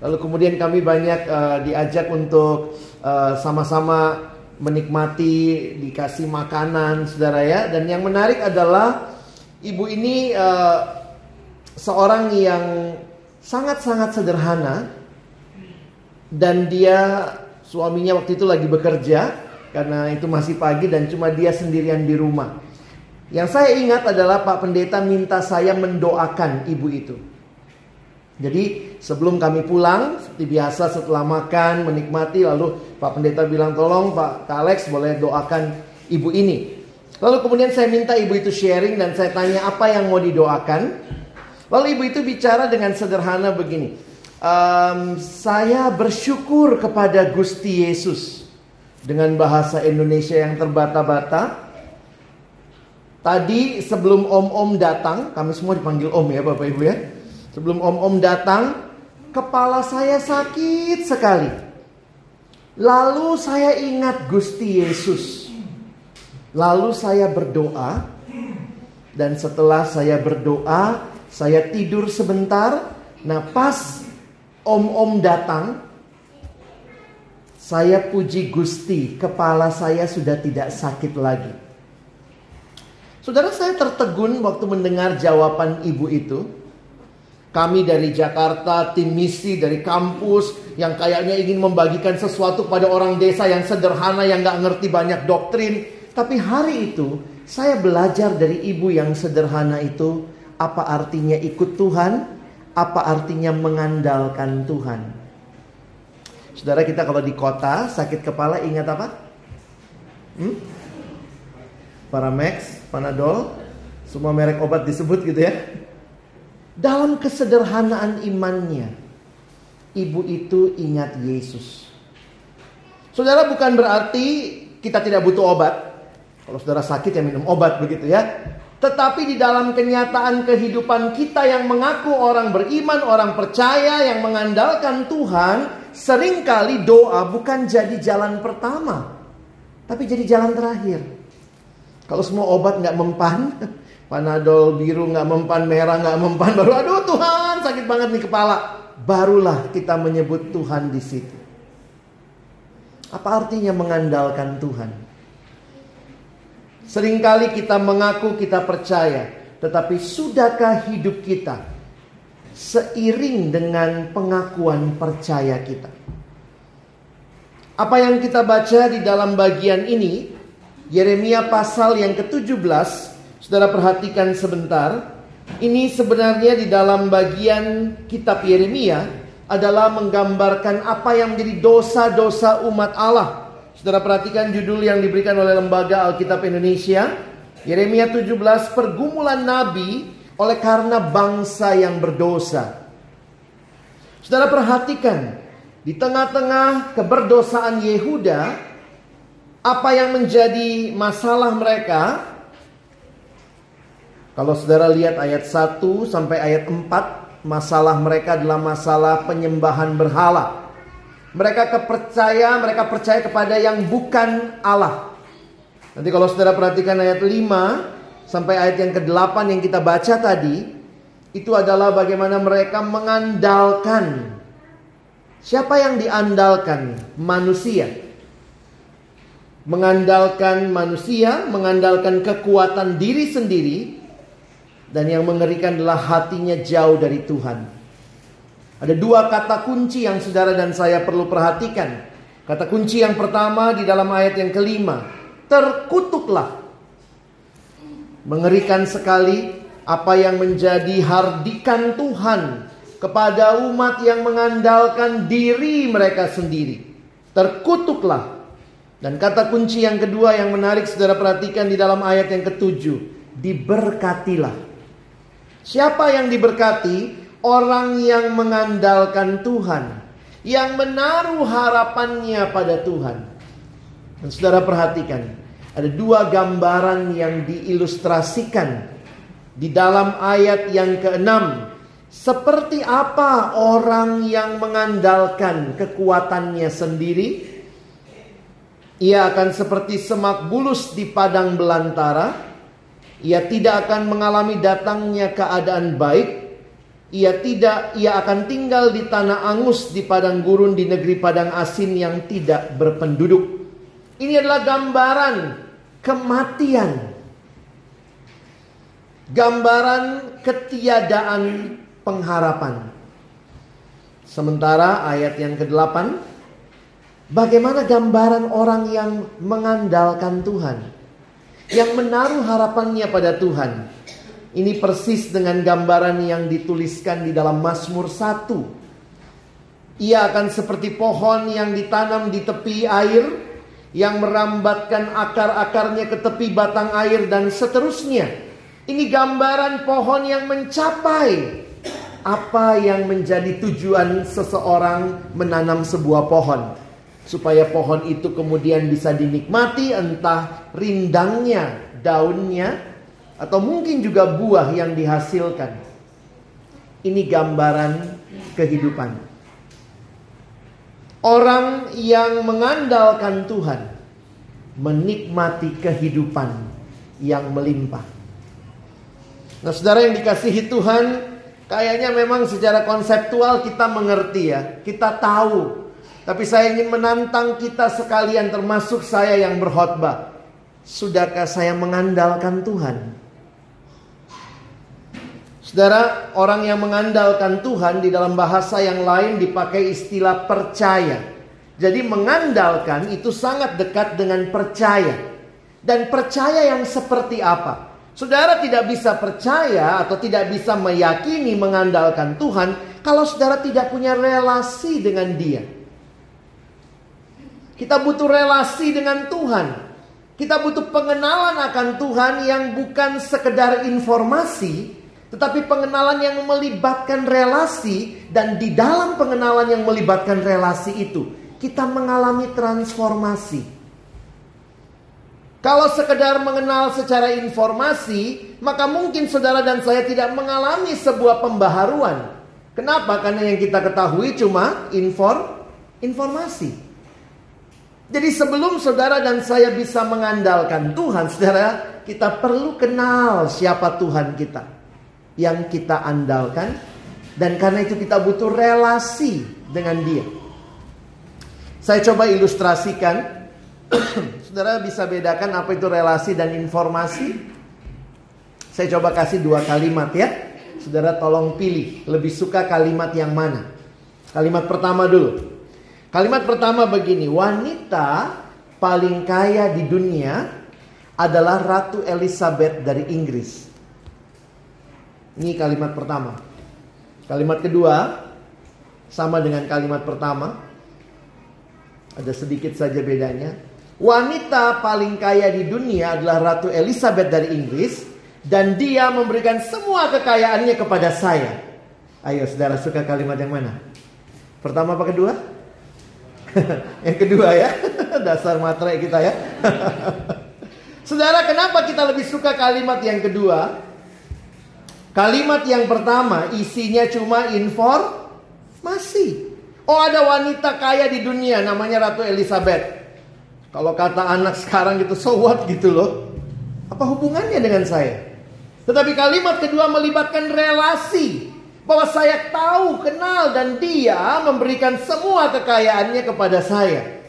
Lalu kemudian kami banyak uh, diajak untuk uh, sama-sama menikmati, dikasih makanan, saudara ya. Dan yang menarik adalah ibu ini uh, seorang yang sangat-sangat sederhana dan dia suaminya waktu itu lagi bekerja karena itu masih pagi dan cuma dia sendirian di rumah. Yang saya ingat adalah Pak Pendeta minta saya mendoakan ibu itu. Jadi sebelum kami pulang seperti biasa setelah makan menikmati lalu Pak Pendeta bilang tolong Pak Alex boleh doakan ibu ini. Lalu kemudian saya minta ibu itu sharing dan saya tanya apa yang mau didoakan. Lalu ibu itu bicara dengan sederhana begini um, saya bersyukur kepada Gusti Yesus dengan bahasa Indonesia yang terbata-bata. Tadi sebelum om-om datang, kami semua dipanggil om ya Bapak Ibu ya. Sebelum om-om datang, kepala saya sakit sekali. Lalu saya ingat Gusti Yesus. Lalu saya berdoa dan setelah saya berdoa, saya tidur sebentar. Nah, pas om-om datang, saya puji Gusti, kepala saya sudah tidak sakit lagi. Saudara saya tertegun waktu mendengar jawaban ibu itu. Kami dari Jakarta, tim misi dari kampus yang kayaknya ingin membagikan sesuatu pada orang desa yang sederhana yang gak ngerti banyak doktrin. Tapi hari itu saya belajar dari ibu yang sederhana itu apa artinya ikut Tuhan, apa artinya mengandalkan Tuhan? Saudara kita kalau di kota sakit kepala ingat apa? Hmm? Paramex, Panadol, semua merek obat disebut gitu ya. Dalam kesederhanaan imannya, ibu itu ingat Yesus. Saudara bukan berarti kita tidak butuh obat. Kalau saudara sakit ya minum obat begitu ya. Tetapi di dalam kenyataan kehidupan kita yang mengaku orang beriman, orang percaya, yang mengandalkan Tuhan, sering kali doa bukan jadi jalan pertama, tapi jadi jalan terakhir. Kalau semua obat nggak mempan, panadol biru nggak mempan, merah nggak mempan, baru aduh Tuhan sakit banget nih kepala, barulah kita menyebut Tuhan di situ. Apa artinya mengandalkan Tuhan? Seringkali kita mengaku kita percaya, tetapi sudahkah hidup kita seiring dengan pengakuan percaya kita? Apa yang kita baca di dalam bagian ini, Yeremia pasal yang ke-17, Saudara perhatikan sebentar. Ini sebenarnya di dalam bagian kitab Yeremia adalah menggambarkan apa yang menjadi dosa-dosa umat Allah Saudara perhatikan judul yang diberikan oleh Lembaga Alkitab Indonesia. Yeremia 17 pergumulan nabi oleh karena bangsa yang berdosa. Saudara perhatikan di tengah-tengah keberdosaan Yehuda apa yang menjadi masalah mereka? Kalau saudara lihat ayat 1 sampai ayat 4, masalah mereka adalah masalah penyembahan berhala. Mereka kepercaya, mereka percaya kepada yang bukan Allah. Nanti kalau saudara perhatikan ayat 5 sampai ayat yang ke-8 yang kita baca tadi, itu adalah bagaimana mereka mengandalkan. Siapa yang diandalkan? Manusia. Mengandalkan manusia, mengandalkan kekuatan diri sendiri, dan yang mengerikan adalah hatinya jauh dari Tuhan. Ada dua kata kunci yang saudara dan saya perlu perhatikan. Kata kunci yang pertama di dalam ayat yang kelima. Terkutuklah. Mengerikan sekali apa yang menjadi hardikan Tuhan kepada umat yang mengandalkan diri mereka sendiri. Terkutuklah. Dan kata kunci yang kedua yang menarik saudara perhatikan di dalam ayat yang ketujuh. Diberkatilah. Siapa yang diberkati? Orang yang mengandalkan Tuhan, yang menaruh harapannya pada Tuhan. Dan saudara perhatikan, ada dua gambaran yang diilustrasikan di dalam ayat yang keenam Seperti apa orang yang mengandalkan kekuatannya sendiri? Ia akan seperti semak bulus di padang belantara. Ia tidak akan mengalami datangnya keadaan baik. Ia tidak, ia akan tinggal di tanah angus di padang gurun di negeri padang asin yang tidak berpenduduk. Ini adalah gambaran kematian. Gambaran ketiadaan pengharapan. Sementara ayat yang ke-8 bagaimana gambaran orang yang mengandalkan Tuhan, yang menaruh harapannya pada Tuhan. Ini persis dengan gambaran yang dituliskan di dalam Mazmur 1. Ia akan seperti pohon yang ditanam di tepi air, yang merambatkan akar-akarnya ke tepi batang air dan seterusnya. Ini gambaran pohon yang mencapai apa yang menjadi tujuan seseorang menanam sebuah pohon. Supaya pohon itu kemudian bisa dinikmati entah rindangnya, daunnya, atau mungkin juga buah yang dihasilkan. Ini gambaran kehidupan. Orang yang mengandalkan Tuhan menikmati kehidupan yang melimpah. Nah, saudara yang dikasihi Tuhan, kayaknya memang secara konseptual kita mengerti ya, kita tahu. Tapi saya ingin menantang kita sekalian termasuk saya yang berkhotbah. Sudahkah saya mengandalkan Tuhan? Saudara, orang yang mengandalkan Tuhan di dalam bahasa yang lain dipakai istilah percaya. Jadi mengandalkan itu sangat dekat dengan percaya. Dan percaya yang seperti apa? Saudara tidak bisa percaya atau tidak bisa meyakini mengandalkan Tuhan kalau saudara tidak punya relasi dengan Dia. Kita butuh relasi dengan Tuhan. Kita butuh pengenalan akan Tuhan yang bukan sekedar informasi, tetapi pengenalan yang melibatkan relasi dan di dalam pengenalan yang melibatkan relasi itu kita mengalami transformasi. Kalau sekedar mengenal secara informasi, maka mungkin saudara dan saya tidak mengalami sebuah pembaharuan. Kenapa? Karena yang kita ketahui cuma infor, informasi. Jadi sebelum saudara dan saya bisa mengandalkan Tuhan, saudara, kita perlu kenal siapa Tuhan kita yang kita andalkan dan karena itu kita butuh relasi dengan dia. Saya coba ilustrasikan. Saudara bisa bedakan apa itu relasi dan informasi? Saya coba kasih dua kalimat ya. Saudara tolong pilih, lebih suka kalimat yang mana? Kalimat pertama dulu. Kalimat pertama begini, wanita paling kaya di dunia adalah Ratu Elizabeth dari Inggris. Ini kalimat pertama. Kalimat kedua sama dengan kalimat pertama. Ada sedikit saja bedanya. Wanita paling kaya di dunia adalah Ratu Elizabeth dari Inggris dan dia memberikan semua kekayaannya kepada saya. Ayo saudara suka kalimat yang mana? Pertama apa kedua? yang kedua ya. Dasar materai kita ya. saudara kenapa kita lebih suka kalimat yang kedua? Kalimat yang pertama isinya cuma informasi. Oh ada wanita kaya di dunia namanya Ratu Elizabeth. Kalau kata anak sekarang gitu so what gitu loh. Apa hubungannya dengan saya? Tetapi kalimat kedua melibatkan relasi. Bahwa saya tahu, kenal dan dia memberikan semua kekayaannya kepada saya.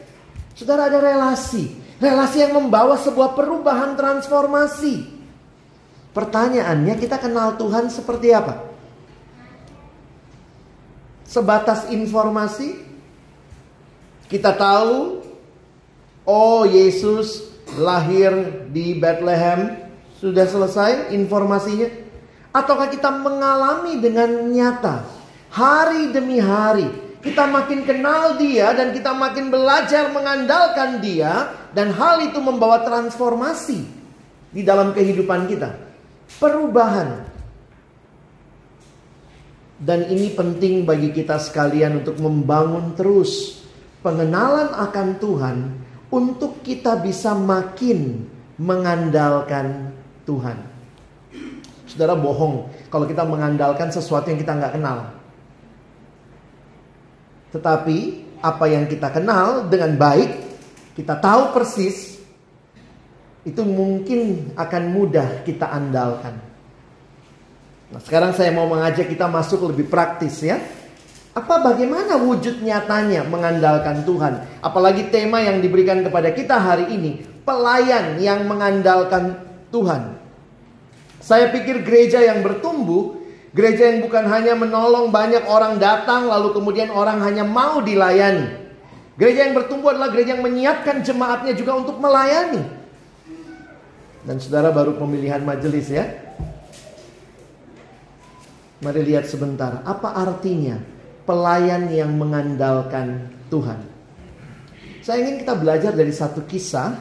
Saudara ada relasi. Relasi yang membawa sebuah perubahan transformasi. Pertanyaannya kita kenal Tuhan seperti apa? Sebatas informasi? Kita tahu oh Yesus lahir di Bethlehem. Sudah selesai informasinya? Ataukah kita mengalami dengan nyata hari demi hari kita makin kenal dia dan kita makin belajar mengandalkan dia dan hal itu membawa transformasi di dalam kehidupan kita perubahan. Dan ini penting bagi kita sekalian untuk membangun terus pengenalan akan Tuhan untuk kita bisa makin mengandalkan Tuhan. Saudara bohong kalau kita mengandalkan sesuatu yang kita nggak kenal. Tetapi apa yang kita kenal dengan baik, kita tahu persis, itu mungkin akan mudah kita andalkan. Nah, sekarang saya mau mengajak kita masuk lebih praktis ya. Apa bagaimana wujud nyatanya mengandalkan Tuhan? Apalagi tema yang diberikan kepada kita hari ini, pelayan yang mengandalkan Tuhan. Saya pikir gereja yang bertumbuh, gereja yang bukan hanya menolong banyak orang datang lalu kemudian orang hanya mau dilayani. Gereja yang bertumbuh adalah gereja yang menyiapkan jemaatnya juga untuk melayani. Dan saudara baru pemilihan majelis ya. Mari lihat sebentar, apa artinya pelayan yang mengandalkan Tuhan. Saya ingin kita belajar dari satu kisah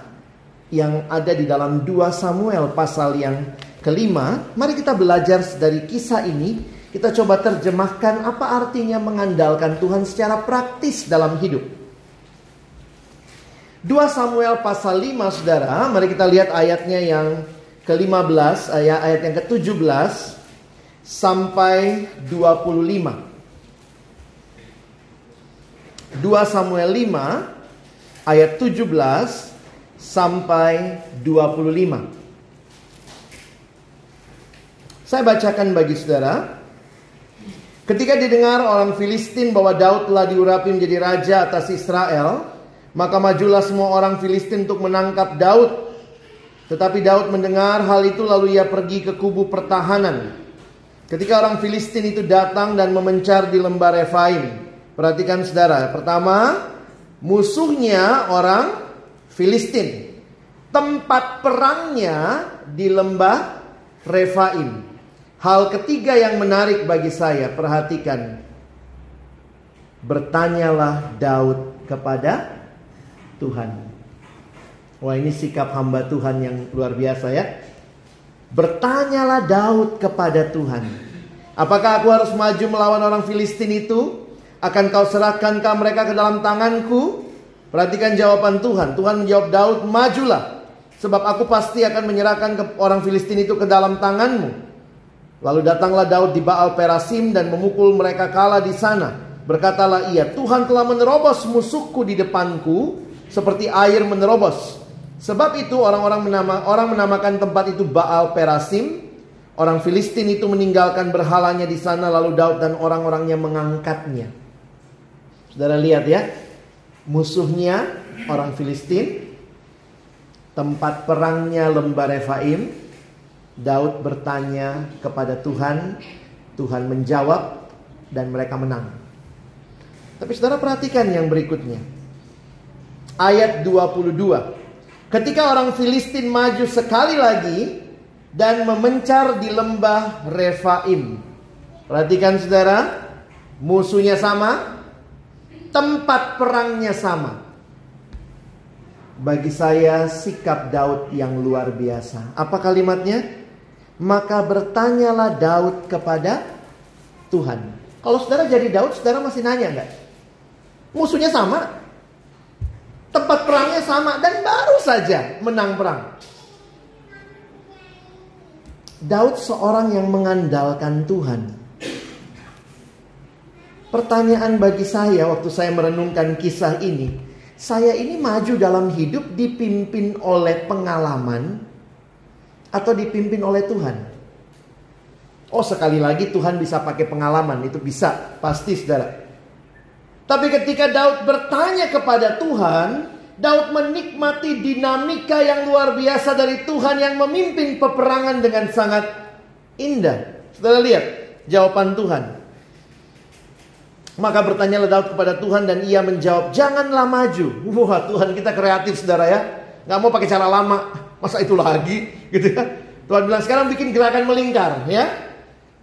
yang ada di dalam 2 Samuel pasal yang kelima. Mari kita belajar dari kisah ini. Kita coba terjemahkan apa artinya mengandalkan Tuhan secara praktis dalam hidup. 2 Samuel pasal 5 saudara. Mari kita lihat ayatnya yang ke-15. Ayat, ayat yang ke-17 sampai 25. 2 Samuel 5 ayat 17 sampai 25. Saya bacakan bagi saudara. Ketika didengar orang Filistin bahwa Daud telah diurapi menjadi raja atas Israel, maka majulah semua orang Filistin untuk menangkap Daud. Tetapi Daud mendengar hal itu lalu ia pergi ke kubu pertahanan. Ketika orang Filistin itu datang dan memencar di lembah Refaim, Perhatikan saudara, pertama musuhnya orang Filistin. Tempat perangnya di lembah Refaim. Hal ketiga yang menarik bagi saya, perhatikan. Bertanyalah Daud kepada Tuhan. Wah ini sikap hamba Tuhan yang luar biasa ya. Bertanyalah Daud kepada Tuhan. Apakah aku harus maju melawan orang Filistin itu? Akan kau serahkankah mereka ke dalam tanganku? Perhatikan jawaban Tuhan. Tuhan menjawab Daud, majulah. Sebab aku pasti akan menyerahkan ke orang Filistin itu ke dalam tanganmu. Lalu datanglah Daud di Baal Perasim dan memukul mereka kalah di sana. Berkatalah ia, Tuhan telah menerobos musuhku di depanku seperti air menerobos. Sebab itu orang-orang menama, orang menamakan tempat itu Baal Perasim. Orang Filistin itu meninggalkan berhalanya di sana lalu Daud dan orang-orangnya mengangkatnya. Saudara lihat ya, musuhnya orang Filistin, tempat perangnya lembah Refaim. Daud bertanya kepada Tuhan, Tuhan menjawab dan mereka menang. Tapi saudara perhatikan yang berikutnya. Ayat 22. Ketika orang Filistin maju sekali lagi dan memencar di lembah Refaim. Perhatikan saudara, musuhnya sama, tempat perangnya sama. Bagi saya sikap Daud yang luar biasa. Apa kalimatnya? Maka bertanyalah Daud kepada Tuhan. Kalau saudara jadi Daud, saudara masih nanya enggak? Musuhnya sama. Tempat perangnya sama dan baru saja menang perang. Daud seorang yang mengandalkan Tuhan. Pertanyaan bagi saya waktu saya merenungkan kisah ini, saya ini maju dalam hidup dipimpin oleh pengalaman atau dipimpin oleh Tuhan? Oh, sekali lagi Tuhan bisa pakai pengalaman, itu bisa, pasti Saudara. Tapi ketika Daud bertanya kepada Tuhan, Daud menikmati dinamika yang luar biasa dari Tuhan yang memimpin peperangan dengan sangat indah. Saudara lihat jawaban Tuhan. Maka bertanyalah Daud kepada Tuhan dan ia menjawab, janganlah maju. Wah Tuhan kita kreatif saudara ya. Gak mau pakai cara lama. Masa itu lagi gitu ya. Tuhan bilang sekarang bikin gerakan melingkar ya.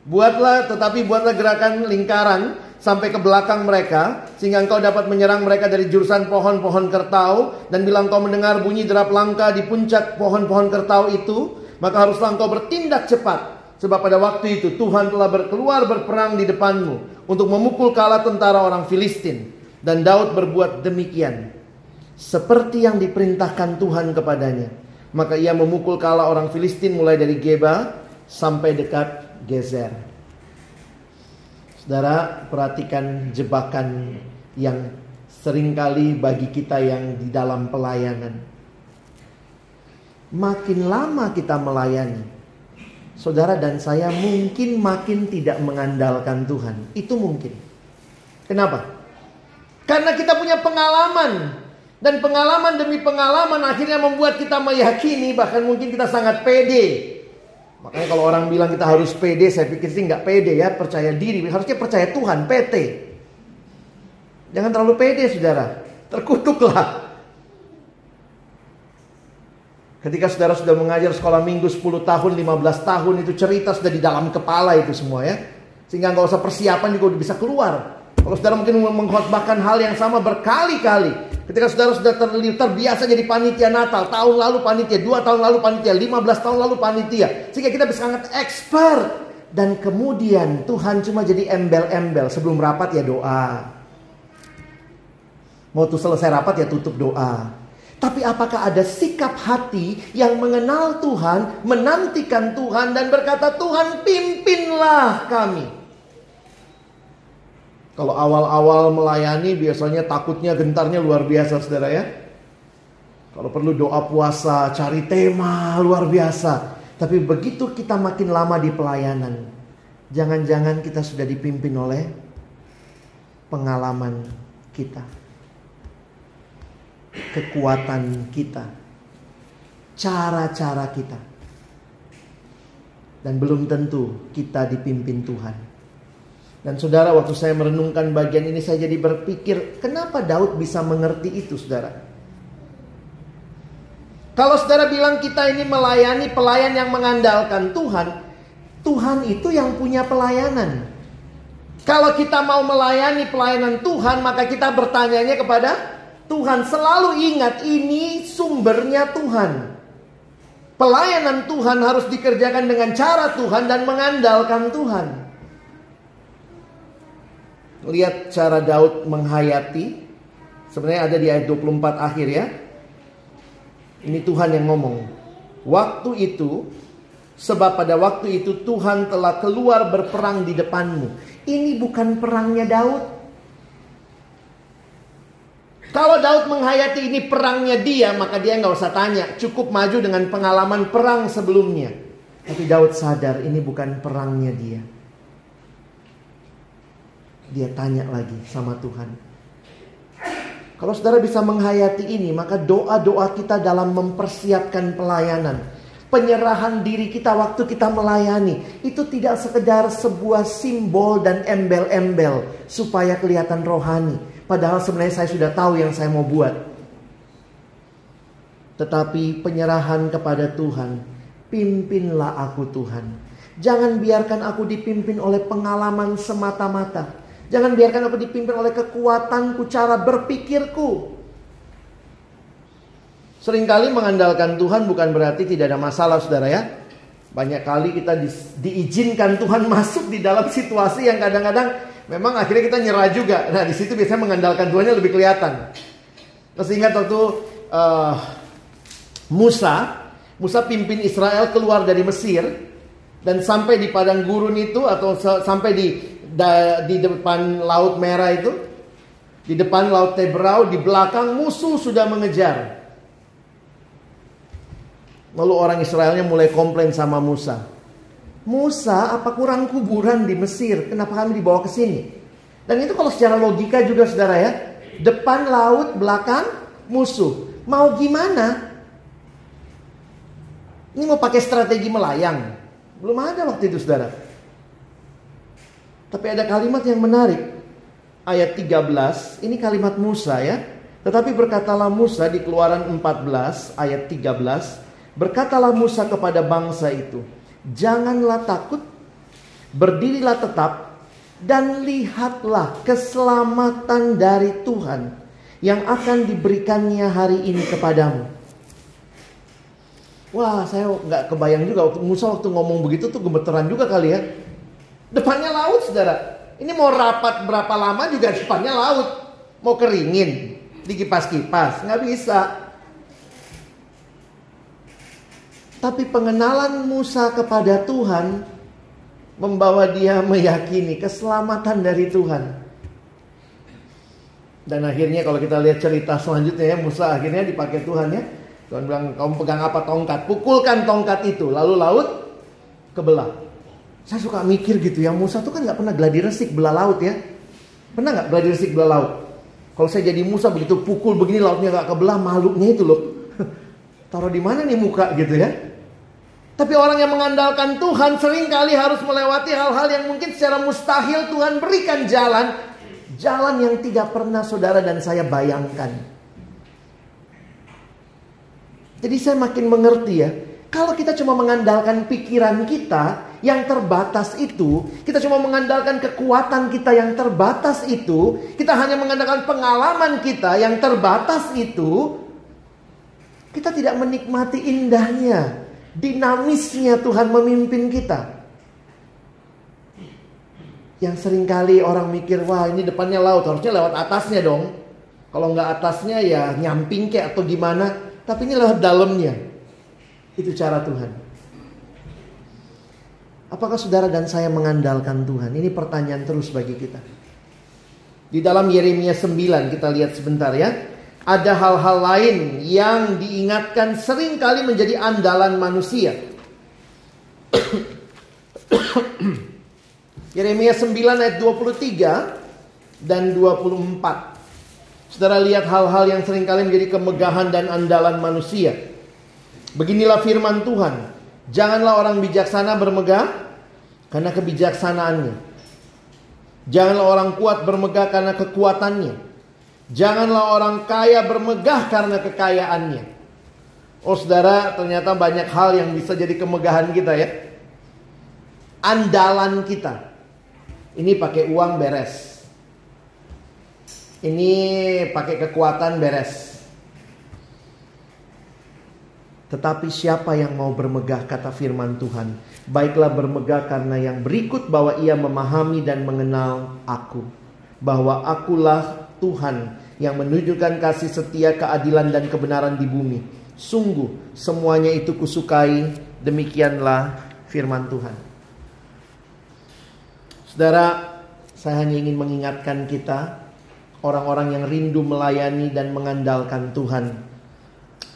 Buatlah tetapi buatlah gerakan lingkaran sampai ke belakang mereka sehingga engkau dapat menyerang mereka dari jurusan pohon-pohon kertau dan bila engkau mendengar bunyi derap langka di puncak pohon-pohon kertau itu maka haruslah engkau bertindak cepat sebab pada waktu itu Tuhan telah berkeluar berperang di depanmu untuk memukul kala tentara orang Filistin. Dan Daud berbuat demikian. Seperti yang diperintahkan Tuhan kepadanya. Maka ia memukul kala orang Filistin mulai dari Geba sampai dekat geser. Saudara, perhatikan jebakan yang sering kali bagi kita yang di dalam pelayanan. Makin lama kita melayani, saudara dan saya mungkin makin tidak mengandalkan Tuhan. Itu mungkin. Kenapa? Karena kita punya pengalaman dan pengalaman demi pengalaman akhirnya membuat kita meyakini bahkan mungkin kita sangat pede. Makanya kalau orang bilang kita harus pede, saya pikir sih nggak pede ya, percaya diri. Harusnya percaya Tuhan, PT. Jangan terlalu pede saudara, terkutuklah. Ketika saudara sudah mengajar sekolah minggu 10 tahun, 15 tahun itu cerita sudah di dalam kepala itu semua ya. Sehingga nggak usah persiapan juga udah bisa keluar. Kalau saudara mungkin mengkhotbahkan hal yang sama berkali-kali. Ketika saudara sudah terbiasa jadi panitia Natal. Tahun lalu panitia, dua tahun lalu panitia, 15 tahun lalu panitia. Sehingga kita bisa sangat expert. Dan kemudian Tuhan cuma jadi embel-embel. Sebelum rapat ya doa. Mau tuh selesai rapat ya tutup doa. Tapi apakah ada sikap hati yang mengenal Tuhan, menantikan Tuhan dan berkata Tuhan pimpinlah kami. Kalau awal-awal melayani biasanya takutnya gentarnya luar biasa saudara ya. Kalau perlu doa puasa, cari tema luar biasa. Tapi begitu kita makin lama di pelayanan, jangan-jangan kita sudah dipimpin oleh pengalaman kita kekuatan kita, cara-cara kita, dan belum tentu kita dipimpin Tuhan. Dan saudara, waktu saya merenungkan bagian ini, saya jadi berpikir, kenapa Daud bisa mengerti itu, saudara? Kalau saudara bilang kita ini melayani pelayan yang mengandalkan Tuhan, Tuhan itu yang punya pelayanan. Kalau kita mau melayani pelayanan Tuhan, maka kita bertanyanya kepada Tuhan selalu ingat ini sumbernya Tuhan. Pelayanan Tuhan harus dikerjakan dengan cara Tuhan dan mengandalkan Tuhan. Lihat cara Daud menghayati. Sebenarnya ada di ayat 24 akhir ya. Ini Tuhan yang ngomong. Waktu itu, sebab pada waktu itu Tuhan telah keluar berperang di depanmu. Ini bukan perangnya Daud, kalau Daud menghayati ini perangnya dia, maka dia nggak usah tanya. Cukup maju dengan pengalaman perang sebelumnya. Tapi Daud sadar ini bukan perangnya dia. Dia tanya lagi sama Tuhan. Kalau saudara bisa menghayati ini, maka doa-doa kita dalam mempersiapkan pelayanan, penyerahan diri kita waktu kita melayani, itu tidak sekedar sebuah simbol dan embel-embel supaya kelihatan rohani, Padahal sebenarnya saya sudah tahu yang saya mau buat. Tetapi penyerahan kepada Tuhan. Pimpinlah aku Tuhan. Jangan biarkan aku dipimpin oleh pengalaman semata-mata. Jangan biarkan aku dipimpin oleh kekuatanku, cara berpikirku. Seringkali mengandalkan Tuhan bukan berarti tidak ada masalah saudara ya. Banyak kali kita di, diizinkan Tuhan masuk di dalam situasi yang kadang-kadang memang akhirnya kita nyerah juga. Nah di situ biasanya mengandalkan Tuhannya lebih kelihatan. Terus ingat waktu uh, Musa, Musa pimpin Israel keluar dari Mesir dan sampai di padang gurun itu atau sampai di da, di depan laut merah itu, di depan laut Tebrau, di belakang musuh sudah mengejar. Lalu orang Israelnya mulai komplain sama Musa. Musa apa kurang kuburan di Mesir? Kenapa kami dibawa ke sini? Dan itu kalau secara logika juga saudara ya. Depan laut, belakang musuh. Mau gimana? Ini mau pakai strategi melayang. Belum ada waktu itu saudara. Tapi ada kalimat yang menarik. Ayat 13, ini kalimat Musa ya. Tetapi berkatalah Musa di keluaran 14 ayat 13. Berkatalah Musa kepada bangsa itu. Janganlah takut, berdirilah tetap, dan lihatlah keselamatan dari Tuhan yang akan diberikannya hari ini kepadamu. Wah, saya nggak kebayang juga Musa waktu ngomong begitu tuh gemeteran juga kali ya. Depannya laut, saudara. Ini mau rapat berapa lama juga depannya laut. Mau keringin, dikipas-kipas, nggak bisa. Tapi pengenalan Musa kepada Tuhan membawa dia meyakini keselamatan dari Tuhan. Dan akhirnya kalau kita lihat cerita selanjutnya ya Musa akhirnya dipakai Tuhan ya. Tuhan bilang kamu pegang apa tongkat, pukulkan tongkat itu, lalu laut kebelah. Saya suka mikir gitu ya Musa tuh kan nggak pernah gladi resik belah laut ya. Pernah nggak gladi resik belah laut? Kalau saya jadi Musa begitu pukul begini lautnya nggak kebelah makhluknya itu loh. Taruh di mana nih muka gitu ya? Tapi orang yang mengandalkan Tuhan sering kali harus melewati hal-hal yang mungkin secara mustahil Tuhan berikan jalan. Jalan yang tidak pernah saudara dan saya bayangkan. Jadi saya makin mengerti ya. Kalau kita cuma mengandalkan pikiran kita yang terbatas itu, kita cuma mengandalkan kekuatan kita yang terbatas itu, kita hanya mengandalkan pengalaman kita yang terbatas itu, kita tidak menikmati indahnya, dinamisnya Tuhan memimpin kita. Yang sering kali orang mikir, wah ini depannya laut, harusnya lewat atasnya dong. Kalau nggak atasnya ya nyamping kayak atau gimana, tapi ini lewat dalamnya. Itu cara Tuhan. Apakah saudara dan saya mengandalkan Tuhan? Ini pertanyaan terus bagi kita. Di dalam Yeremia 9 kita lihat sebentar ya. Ada hal-hal lain yang diingatkan sering kali menjadi andalan manusia. Yeremia 9 ayat 23 dan 24. Saudara lihat hal-hal yang sering kali menjadi kemegahan dan andalan manusia. Beginilah firman Tuhan. Janganlah orang bijaksana bermegah karena kebijaksanaannya. Janganlah orang kuat bermegah karena kekuatannya. Janganlah orang kaya bermegah karena kekayaannya. Oh saudara, ternyata banyak hal yang bisa jadi kemegahan kita ya. Andalan kita. Ini pakai uang beres. Ini pakai kekuatan beres. Tetapi siapa yang mau bermegah kata firman Tuhan Baiklah bermegah karena yang berikut bahwa ia memahami dan mengenal aku. Bahwa akulah Tuhan yang menunjukkan kasih setia keadilan dan kebenaran di bumi. Sungguh semuanya itu kusukai. Demikianlah firman Tuhan. Saudara saya hanya ingin mengingatkan kita Orang-orang yang rindu melayani dan mengandalkan Tuhan.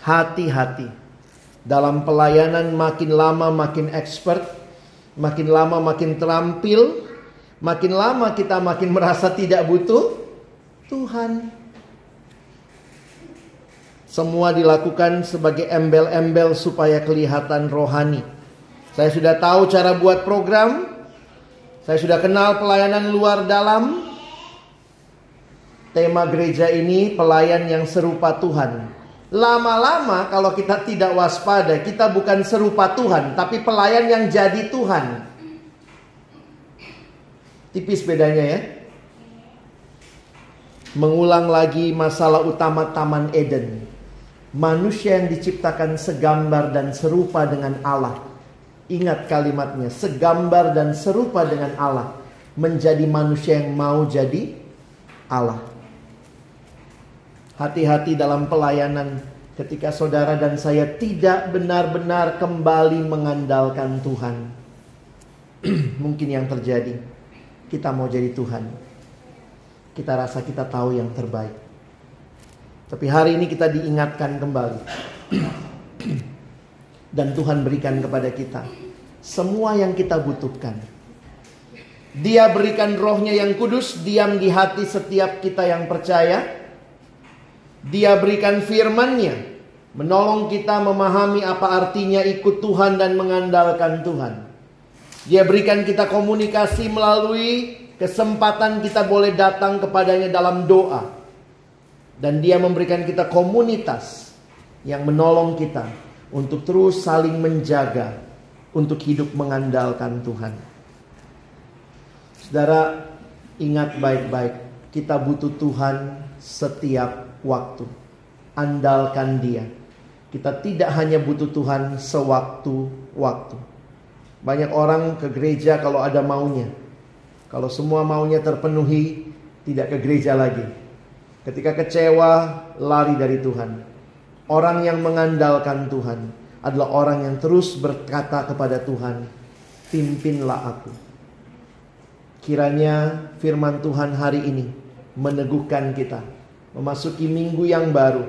Hati-hati dalam pelayanan makin lama makin expert, makin lama makin terampil, makin lama kita makin merasa tidak butuh Tuhan. Semua dilakukan sebagai embel-embel supaya kelihatan rohani. Saya sudah tahu cara buat program. Saya sudah kenal pelayanan luar dalam. Tema gereja ini pelayan yang serupa Tuhan. Lama-lama kalau kita tidak waspada, kita bukan serupa Tuhan, tapi pelayan yang jadi Tuhan. Tipis bedanya ya. Mengulang lagi masalah utama Taman Eden. Manusia yang diciptakan segambar dan serupa dengan Allah. Ingat kalimatnya, segambar dan serupa dengan Allah. Menjadi manusia yang mau jadi Allah. Hati-hati dalam pelayanan ketika saudara dan saya tidak benar-benar kembali mengandalkan Tuhan. Mungkin yang terjadi, kita mau jadi Tuhan. Kita rasa kita tahu yang terbaik. Tapi hari ini kita diingatkan kembali. Dan Tuhan berikan kepada kita semua yang kita butuhkan. Dia berikan rohnya yang kudus diam di hati setiap kita yang percaya dia berikan firman-Nya, menolong kita memahami apa artinya ikut Tuhan dan mengandalkan Tuhan. Dia berikan kita komunikasi melalui kesempatan kita boleh datang kepadanya dalam doa. Dan dia memberikan kita komunitas yang menolong kita untuk terus saling menjaga untuk hidup mengandalkan Tuhan. Saudara, ingat baik-baik, kita butuh Tuhan setiap waktu. Andalkan dia. Kita tidak hanya butuh Tuhan sewaktu-waktu. Banyak orang ke gereja kalau ada maunya. Kalau semua maunya terpenuhi, tidak ke gereja lagi. Ketika kecewa, lari dari Tuhan. Orang yang mengandalkan Tuhan adalah orang yang terus berkata kepada Tuhan, "Pimpinlah aku." Kiranya firman Tuhan hari ini meneguhkan kita memasuki minggu yang baru.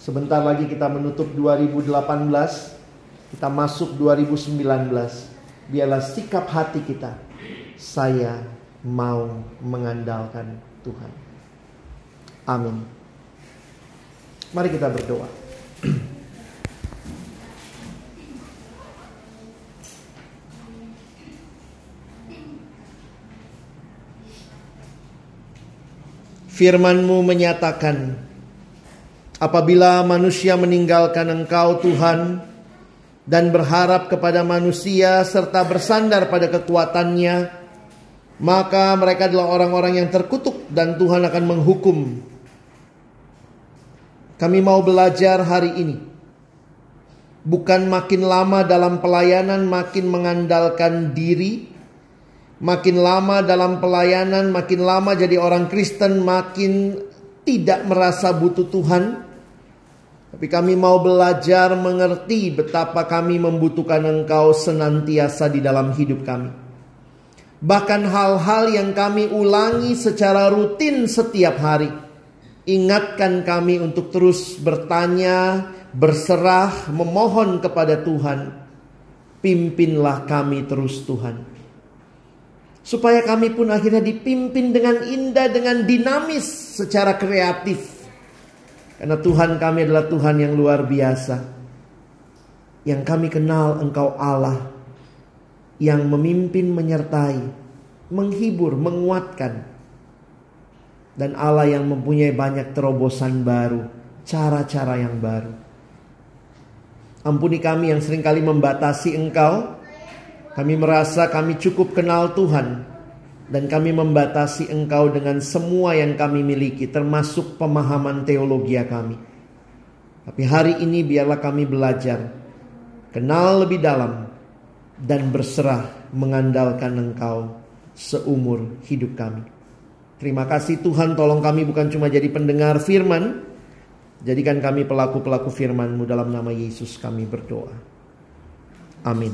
Sebentar lagi kita menutup 2018, kita masuk 2019. Biarlah sikap hati kita, saya mau mengandalkan Tuhan. Amin. Mari kita berdoa. Firman-Mu menyatakan, apabila manusia meninggalkan Engkau Tuhan dan berharap kepada manusia serta bersandar pada kekuatannya, maka mereka adalah orang-orang yang terkutuk dan Tuhan akan menghukum. Kami mau belajar hari ini. Bukan makin lama dalam pelayanan makin mengandalkan diri, Makin lama dalam pelayanan, makin lama jadi orang Kristen, makin tidak merasa butuh Tuhan. Tapi kami mau belajar mengerti betapa kami membutuhkan Engkau senantiasa di dalam hidup kami. Bahkan hal-hal yang kami ulangi secara rutin setiap hari. Ingatkan kami untuk terus bertanya, berserah, memohon kepada Tuhan. Pimpinlah kami terus Tuhan supaya kami pun akhirnya dipimpin dengan indah, dengan dinamis secara kreatif. Karena Tuhan kami adalah Tuhan yang luar biasa. Yang kami kenal Engkau Allah yang memimpin, menyertai, menghibur, menguatkan. Dan Allah yang mempunyai banyak terobosan baru, cara-cara yang baru. Ampuni kami yang sering kali membatasi Engkau, kami merasa kami cukup kenal Tuhan dan kami membatasi Engkau dengan semua yang kami miliki termasuk pemahaman teologi kami. Tapi hari ini biarlah kami belajar kenal lebih dalam dan berserah mengandalkan Engkau seumur hidup kami. Terima kasih Tuhan tolong kami bukan cuma jadi pendengar firman Jadikan kami pelaku-pelaku firman-Mu dalam nama Yesus kami berdoa. Amin.